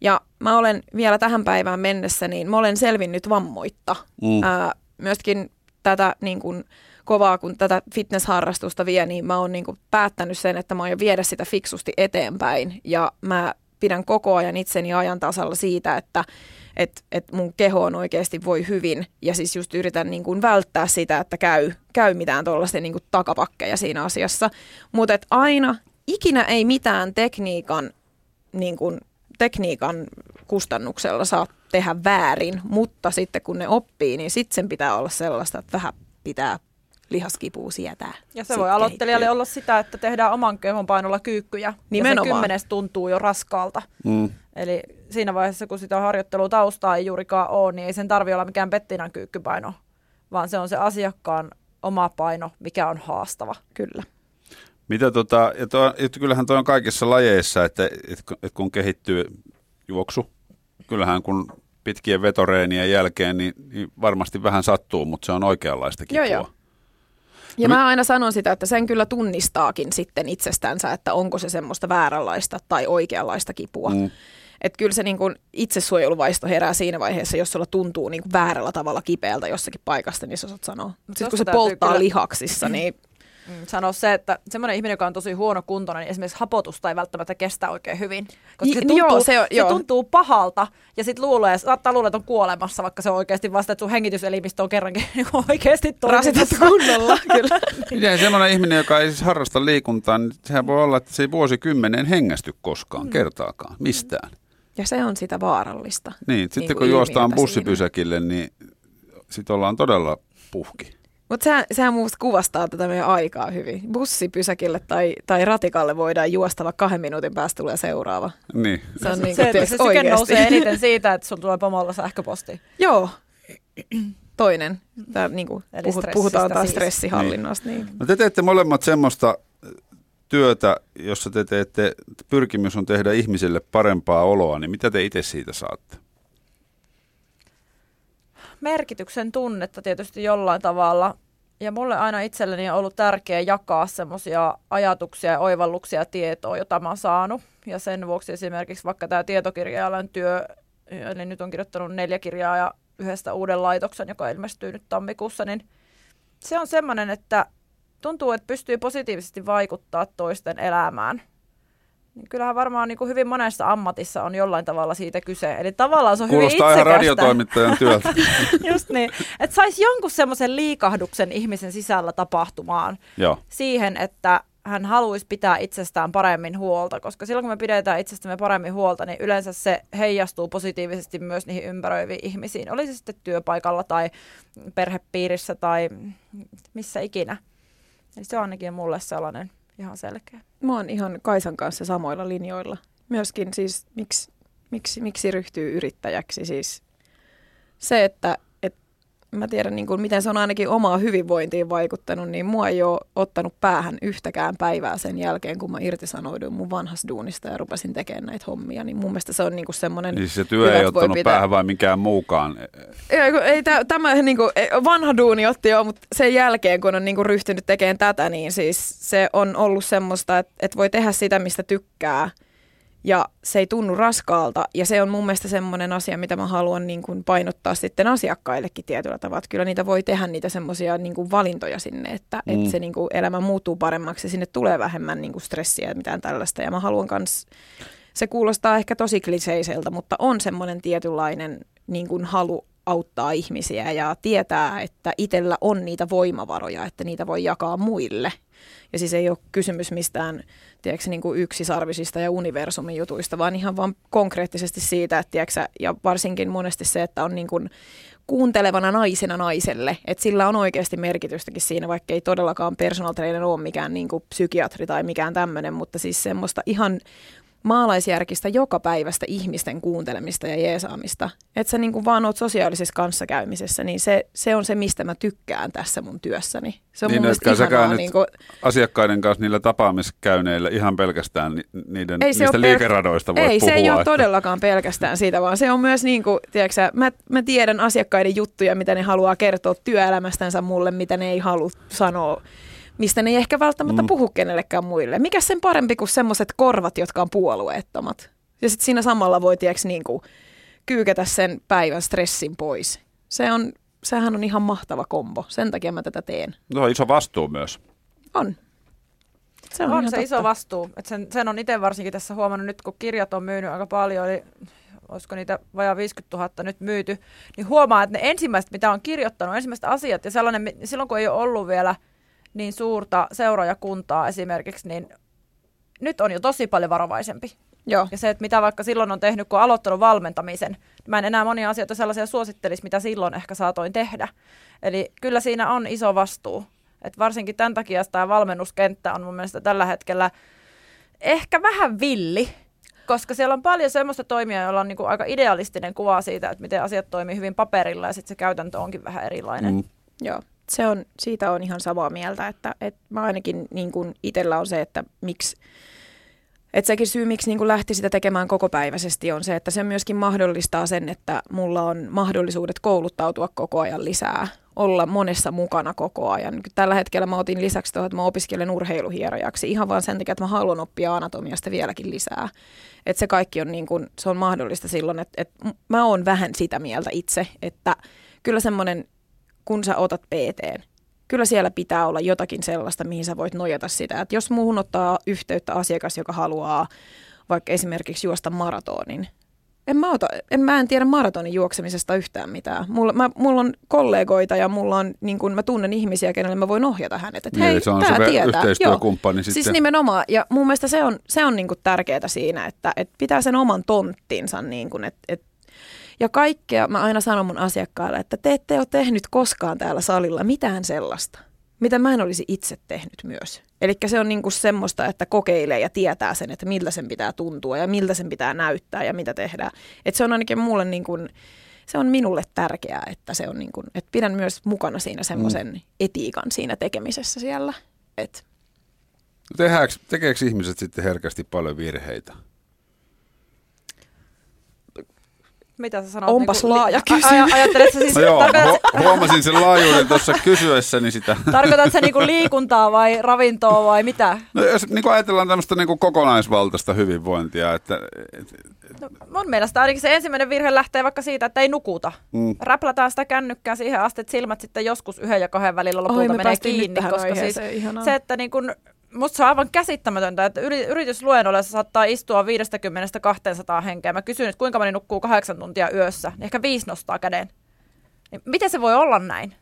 ja mä olen vielä tähän päivään mennessä, niin mä olen selvinnyt vammoitta. Mm. Ää, myöskin tätä niin kuin, kovaa, kun tätä fitnessharrastusta vie, niin mä oon niin kuin päättänyt sen, että mä oon viedä sitä fiksusti eteenpäin. Ja mä pidän koko ajan itseni ajan tasalla siitä, että et, et mun keho on oikeasti voi hyvin ja siis just yritän niin kuin välttää sitä, että käy, käy mitään tuollaista niin kuin takapakkeja siinä asiassa. Mutta aina, ikinä ei mitään tekniikan, niin kuin, tekniikan kustannuksella saa tehdä väärin, mutta sitten kun ne oppii, niin sitten sen pitää olla sellaista, että vähän pitää lihaskipua sietää. Ja se voi aloittelijalle olla sitä, että tehdään oman kehon painolla kyykkyjä. Nimenomaan. Ja se kymmenes tuntuu jo raskaalta. Mm. Eli siinä vaiheessa, kun sitä harjoittelutaustaa ei juurikaan ole, niin ei sen tarvitse olla mikään Pettinan kyykkypaino, vaan se on se asiakkaan oma paino, mikä on haastava. Kyllä. Mitä tota, ja to, että kyllähän tuo on kaikissa lajeissa, että, että, että kun kehittyy juoksu, kyllähän kun pitkien vetoreenien jälkeen, niin, niin varmasti vähän sattuu, mutta se on oikeanlaista kipua. Joo, joo. Ja no, mä aina sanon sitä, että sen kyllä tunnistaakin sitten itsestänsä, että onko se semmoista vääränlaista tai oikeanlaista kipua. Mm. Että kyllä se niin kuin itsesuojeluvaisto herää siinä vaiheessa, jos sulla tuntuu niin kuin väärällä tavalla kipeältä jossakin paikasta, niin sä osaat sanoa. Sitten kun se polttaa kyllä... lihaksissa, niin mm, sanoa se, että semmoinen ihminen, joka on tosi huono kuntoinen, niin esimerkiksi hapotusta ei välttämättä kestä oikein hyvin. Koska se tuntuu, joo, se, on, se joo. tuntuu pahalta ja sitten luulee, saattaa luulla, että on kuolemassa, vaikka se on oikeasti vasta, että sun hengityselimistö on kerrankin niinku oikeasti Rasitettu kunnolla, kyllä. Ja semmoinen ihminen, joka ei siis harrasta liikuntaa, niin sehän voi olla, että se ei vuosikymmeneen hengästy koskaan, mm. kertaakaan, mistään. Ja se on sitä vaarallista. Niin, sitten niin kun juostaan bussipysäkille, niin sitten ollaan todella puhki. Mutta sehän, sehän muusta kuvastaa tätä meidän aikaa hyvin. Bussipysäkille tai, tai ratikalle voidaan juosta, vaikka kahden minuutin päästä tulee seuraava. Niin. Se on niin kuin, se, se syke nousee eniten siitä, että sulla tulee pomolla sähköposti. Joo. Toinen. Tää, niin kuin, puhut, puhutaan taas siis. stressihallinnasta. Niin. Niin. No te teette molemmat semmoista työtä, jossa te teette, pyrkimys on tehdä ihmisille parempaa oloa, niin mitä te itse siitä saatte? Merkityksen tunnetta tietysti jollain tavalla. Ja mulle aina itselleni on ollut tärkeää jakaa semmoisia ajatuksia ja oivalluksia ja tietoa, jota mä oon saanut. Ja sen vuoksi esimerkiksi vaikka tämä tietokirjaajan työ, eli nyt on kirjoittanut neljä kirjaa ja yhdestä uuden laitoksen, joka ilmestyy nyt tammikuussa, niin se on semmoinen, että tuntuu, että pystyy positiivisesti vaikuttaa toisten elämään. Niin kyllähän varmaan niin kuin hyvin monessa ammatissa on jollain tavalla siitä kyse. Eli tavallaan se on Kuulostaa hyvin ihan radiotoimittajan työltä. Just niin. Että saisi jonkun semmoisen liikahduksen ihmisen sisällä tapahtumaan Joo. siihen, että hän haluaisi pitää itsestään paremmin huolta, koska silloin kun me pidetään itsestämme paremmin huolta, niin yleensä se heijastuu positiivisesti myös niihin ympäröiviin ihmisiin. Oli se sitten työpaikalla tai perhepiirissä tai missä ikinä. Eli se on ainakin mulle sellainen ihan selkeä. Mä oon ihan Kaisan kanssa samoilla linjoilla. Myöskin siis, miksi, miksi, miksi ryhtyy yrittäjäksi, siis se, että et mä tiedän niin kuin, miten se on ainakin omaa hyvinvointiin vaikuttanut, niin mua ei ole ottanut päähän yhtäkään päivää sen jälkeen, kun mä irtisanouduin mun vanhasta duunista ja rupesin tekemään näitä hommia. Niin mun mielestä se on niin kuin semmoinen... Niin se työ ei ottanut pitää. päähän vai mikään muukaan? Ei, ei tämä niin kuin, vanha duuni otti jo, mutta sen jälkeen, kun on niin kuin ryhtynyt tekemään tätä, niin siis se on ollut semmoista, että, että voi tehdä sitä, mistä tykkää – ja se ei tunnu raskaalta ja se on mun mielestä semmoinen asia, mitä mä haluan niin kuin painottaa sitten asiakkaillekin tietyllä tavalla. Että kyllä niitä voi tehdä niitä semmoisia niin kuin valintoja sinne, että, mm. että se niin kuin elämä muuttuu paremmaksi ja sinne tulee vähemmän niin kuin stressiä ja mitään tällaista. Ja mä haluan myös, se kuulostaa ehkä tosi kliseiseltä, mutta on semmoinen tietynlainen niin kuin halu auttaa ihmisiä ja tietää, että itsellä on niitä voimavaroja, että niitä voi jakaa muille. Ja siis ei ole kysymys mistään tiedätkö, niin kuin yksisarvisista ja universumin jutuista, vaan ihan vaan konkreettisesti siitä, että tiedätkö, ja varsinkin monesti se, että on niin kuin kuuntelevana naisena naiselle, että sillä on oikeasti merkitystäkin siinä, vaikka ei todellakaan personal trainer ole mikään niin kuin psykiatri tai mikään tämmöinen, mutta siis semmoista ihan maalaisjärkistä joka päivästä ihmisten kuuntelemista ja jeesaamista. Että sä niin kuin vaan oot sosiaalisessa kanssakäymisessä, niin se, se on se, mistä mä tykkään tässä mun työssäni. Se on niin, mun mielestä ihanaa. Niin kuin... asiakkaiden kanssa niillä tapaamiskäyneillä ihan pelkästään niiden, ei se niistä liikeradoista voi Ei, puhua, se ei että... ole todellakaan pelkästään siitä, vaan se on myös niin kuin, tiedätkö, mä, mä tiedän asiakkaiden juttuja, mitä ne haluaa kertoa työelämästänsä mulle, mitä ne ei halua sanoa mistä ne ei ehkä välttämättä mm. puhu kenellekään muille. Mikä sen parempi kuin semmoiset korvat, jotka on puolueettomat? Ja sitten siinä samalla voi tiiäks, niin kuin, kyykätä sen päivän stressin pois. Se on, sehän on ihan mahtava kombo. Sen takia mä tätä teen. No iso vastuu myös. On. Se on, on se totta. iso vastuu. Et sen, sen on itse varsinkin tässä huomannut nyt, kun kirjat on myynyt aika paljon, eli olisiko niitä vajaa 50 000 nyt myyty, niin huomaa, että ne ensimmäiset, mitä on kirjoittanut, ensimmäiset asiat, ja sellainen, silloin kun ei ole ollut vielä – niin suurta seuraajakuntaa esimerkiksi, niin nyt on jo tosi paljon varovaisempi. Joo. Ja se, että mitä vaikka silloin on tehnyt, kun on aloittanut valmentamisen, niin mä en enää monia asioita sellaisia suosittelisi, mitä silloin ehkä saatoin tehdä. Eli kyllä siinä on iso vastuu. Et varsinkin tämän takia tämä valmennuskenttä on mun mielestä tällä hetkellä ehkä vähän villi, koska siellä on paljon semmoista toimia, joilla on niinku aika idealistinen kuva siitä, että miten asiat toimii hyvin paperilla ja sitten se käytäntö onkin vähän erilainen. Mm. Joo se on, siitä on ihan samaa mieltä, että, että mä ainakin niin kuin itsellä on se, että miksi, että sekin syy, miksi niin lähti sitä tekemään kokopäiväisesti on se, että se myöskin mahdollistaa sen, että mulla on mahdollisuudet kouluttautua koko ajan lisää, olla monessa mukana koko ajan. Tällä hetkellä mä otin lisäksi tuohon, että mä opiskelen urheiluhierojaksi ihan vaan sen takia, että mä haluan oppia anatomiasta vieläkin lisää. Että se kaikki on, niin kuin, se on mahdollista silloin, että, että mä oon vähän sitä mieltä itse, että kyllä semmoinen kun sä otat PT, kyllä siellä pitää olla jotakin sellaista, mihin sä voit nojata sitä. Että jos muuhun ottaa yhteyttä asiakas, joka haluaa vaikka esimerkiksi juosta maratonin, en mä, ota, en, mä en tiedä maratonin juoksemisesta yhtään mitään. Mulla, mä, mulla on kollegoita ja mulla on, niin kun mä tunnen ihmisiä, kenelle mä voin ohjata hänet. Että niin, hei, se on se tietää. yhteistyökumppani Siis nimenomaan. Ja mun mielestä se on, se on niin tärkeää siinä, että, että pitää sen oman tonttinsa, niin kun, että, että ja kaikkea, mä aina sanon mun asiakkaille, että te ette ole tehnyt koskaan täällä salilla mitään sellaista, mitä mä en olisi itse tehnyt myös. Eli se on niinku semmoista, että kokeilee ja tietää sen, että miltä sen pitää tuntua ja miltä sen pitää näyttää ja mitä tehdään. Et se on ainakin mulle niinku, se on minulle tärkeää, että se on niinku, että pidän myös mukana siinä semmoisen mm. etiikan siinä tekemisessä siellä. Et. tekeekö ihmiset sitten herkästi paljon virheitä? Mitä sä sanot? Onpas niin laaja kysymys. Ajatteletko siis... No joo, hu- huomasin sen laajuuden tuossa kysyessäni sitä. Tarkoitatko se niinku liikuntaa vai ravintoa vai mitä? No jos niin ajatellaan tämmöistä niin kokonaisvaltaista hyvinvointia, että... No, mun mielestä ainakin se ensimmäinen virhe lähtee vaikka siitä, että ei nukuta. Mm. Räplätään sitä kännykkää siihen asti, että silmät sitten joskus yhden ja kahden välillä lopulta Oi, menee kiinni. Koska siis se, että niin kun musta se on aivan käsittämätöntä, että yritysluennolla saattaa istua 50-200 henkeä. Mä kysyn, että kuinka moni nukkuu kahdeksan tuntia yössä, niin ehkä viisi nostaa käden. Niin miten se voi olla näin?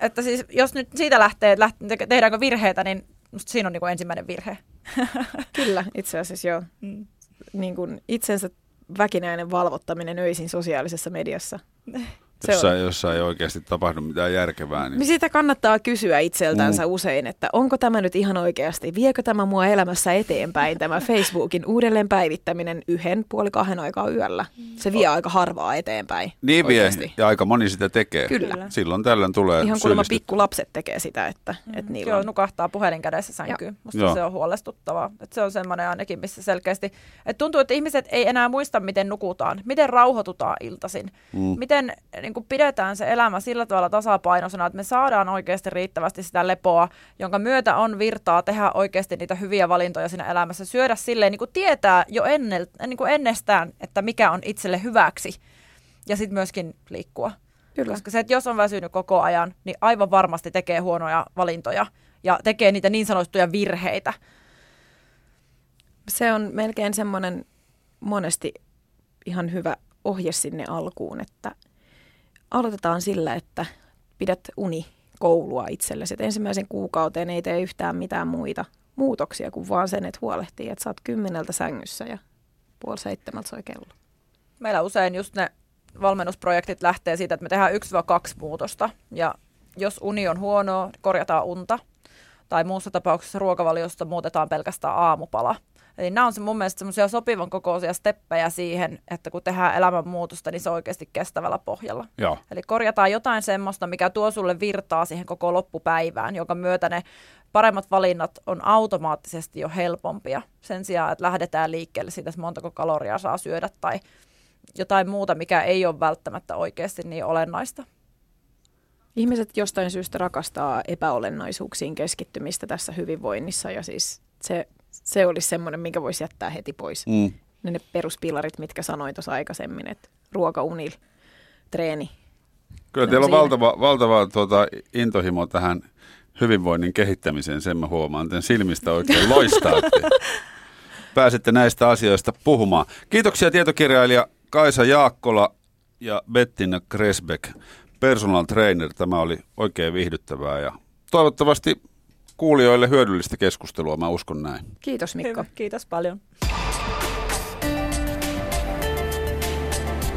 Että siis, jos nyt siitä lähtee, että lähtee, tehdäänkö virheitä, niin musta siinä on niin kuin ensimmäinen virhe. Kyllä, itse asiassa joo. Mm. Niin kuin itsensä väkinäinen valvottaminen öisin sosiaalisessa mediassa. Se jossa, on. jossa ei oikeasti tapahdu mitään järkevää. Niin... Niin sitä kannattaa kysyä itseltänsä Mm. usein, että onko tämä nyt ihan oikeasti, viekö tämä mua elämässä eteenpäin, tämä Facebookin uudelleen päivittäminen yhden puoli kahden aikaa yöllä. Se vie aika harvaa eteenpäin. Niin vie, oikeasti. ja aika moni sitä tekee. Kyllä. Silloin tällöin tulee Ihan kuulemma pikkulapset tekee sitä, että, että niillä Joo, on... nukahtaa puhelin kädessä sänkyyn. Musta Joo. se on huolestuttavaa. Et se on semmoinen ainakin, missä selkeästi... Et tuntuu, että ihmiset ei enää muista, miten nukutaan, miten rauhoitutaan iltaisin, Mm. miten niin kuin pidetään se elämä sillä tavalla tasapainoisena, että me saadaan oikeasti riittävästi sitä lepoa, jonka myötä on virtaa tehdä oikeasti niitä hyviä valintoja siinä elämässä, syödä silleen, niin kuin tietää jo ennel, niin kuin ennestään, että mikä on itselle hyväksi, ja sitten myöskin liikkua. Kyllä. Koska se, että jos on väsynyt koko ajan, niin aivan varmasti tekee huonoja valintoja ja tekee niitä niin sanottuja virheitä. Se on melkein semmoinen monesti ihan hyvä ohje sinne alkuun, että aloitetaan sillä, että pidät uni koulua itsellesi. Et ensimmäisen kuukauteen ei tee yhtään mitään muita muutoksia kuin vaan sen, että huolehtii, että oot kymmeneltä sängyssä ja puoli seitsemältä soi kello. Meillä usein just ne valmennusprojektit lähtee siitä, että me tehdään 1-2 muutosta. Ja jos uni on huonoa, korjataan unta. Tai muussa tapauksessa ruokavaliosta muutetaan pelkästään aamupala. Eli nämä on se mun mielestä semmoisia sopivan kokoisia steppejä siihen, että kun tehdään elämänmuutosta, niin se on oikeasti kestävällä pohjalla. Joo. Eli korjataan jotain semmoista, mikä tuo sulle virtaa siihen koko loppupäivään, jonka myötä ne paremmat valinnat on automaattisesti jo helpompia. Sen sijaan, että lähdetään liikkeelle siitä, että montako kaloria saa syödä tai jotain muuta, mikä ei ole välttämättä oikeasti niin olennaista. Ihmiset jostain syystä rakastaa epäolennaisuuksiin keskittymistä tässä hyvinvoinnissa ja siis se, se olisi semmoinen, minkä voisi jättää heti pois. Mm. Ne, ne peruspilarit, mitkä sanoin tuossa aikaisemmin, että ruoka, uni, treeni. Kyllä teillä on siinä. valtava, valtava tuota, intohimo tähän hyvinvoinnin kehittämiseen, sen mä huomaan. Teidän silmistä oikein loistaatte. Pääsette näistä asioista puhumaan. Kiitoksia tietokirjailija Kaisa Jaakkola ja Bettina Kresbeck, personal trainer. Tämä oli oikein viihdyttävää ja toivottavasti kuulijoille hyödyllistä keskustelua, mä uskon näin. Kiitos Mikko. Hyvä, kiitos paljon.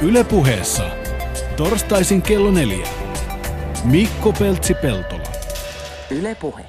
Yle puheessa. Torstaisin kello neljä. Mikko Peltsi-Peltola. Yle Puhe.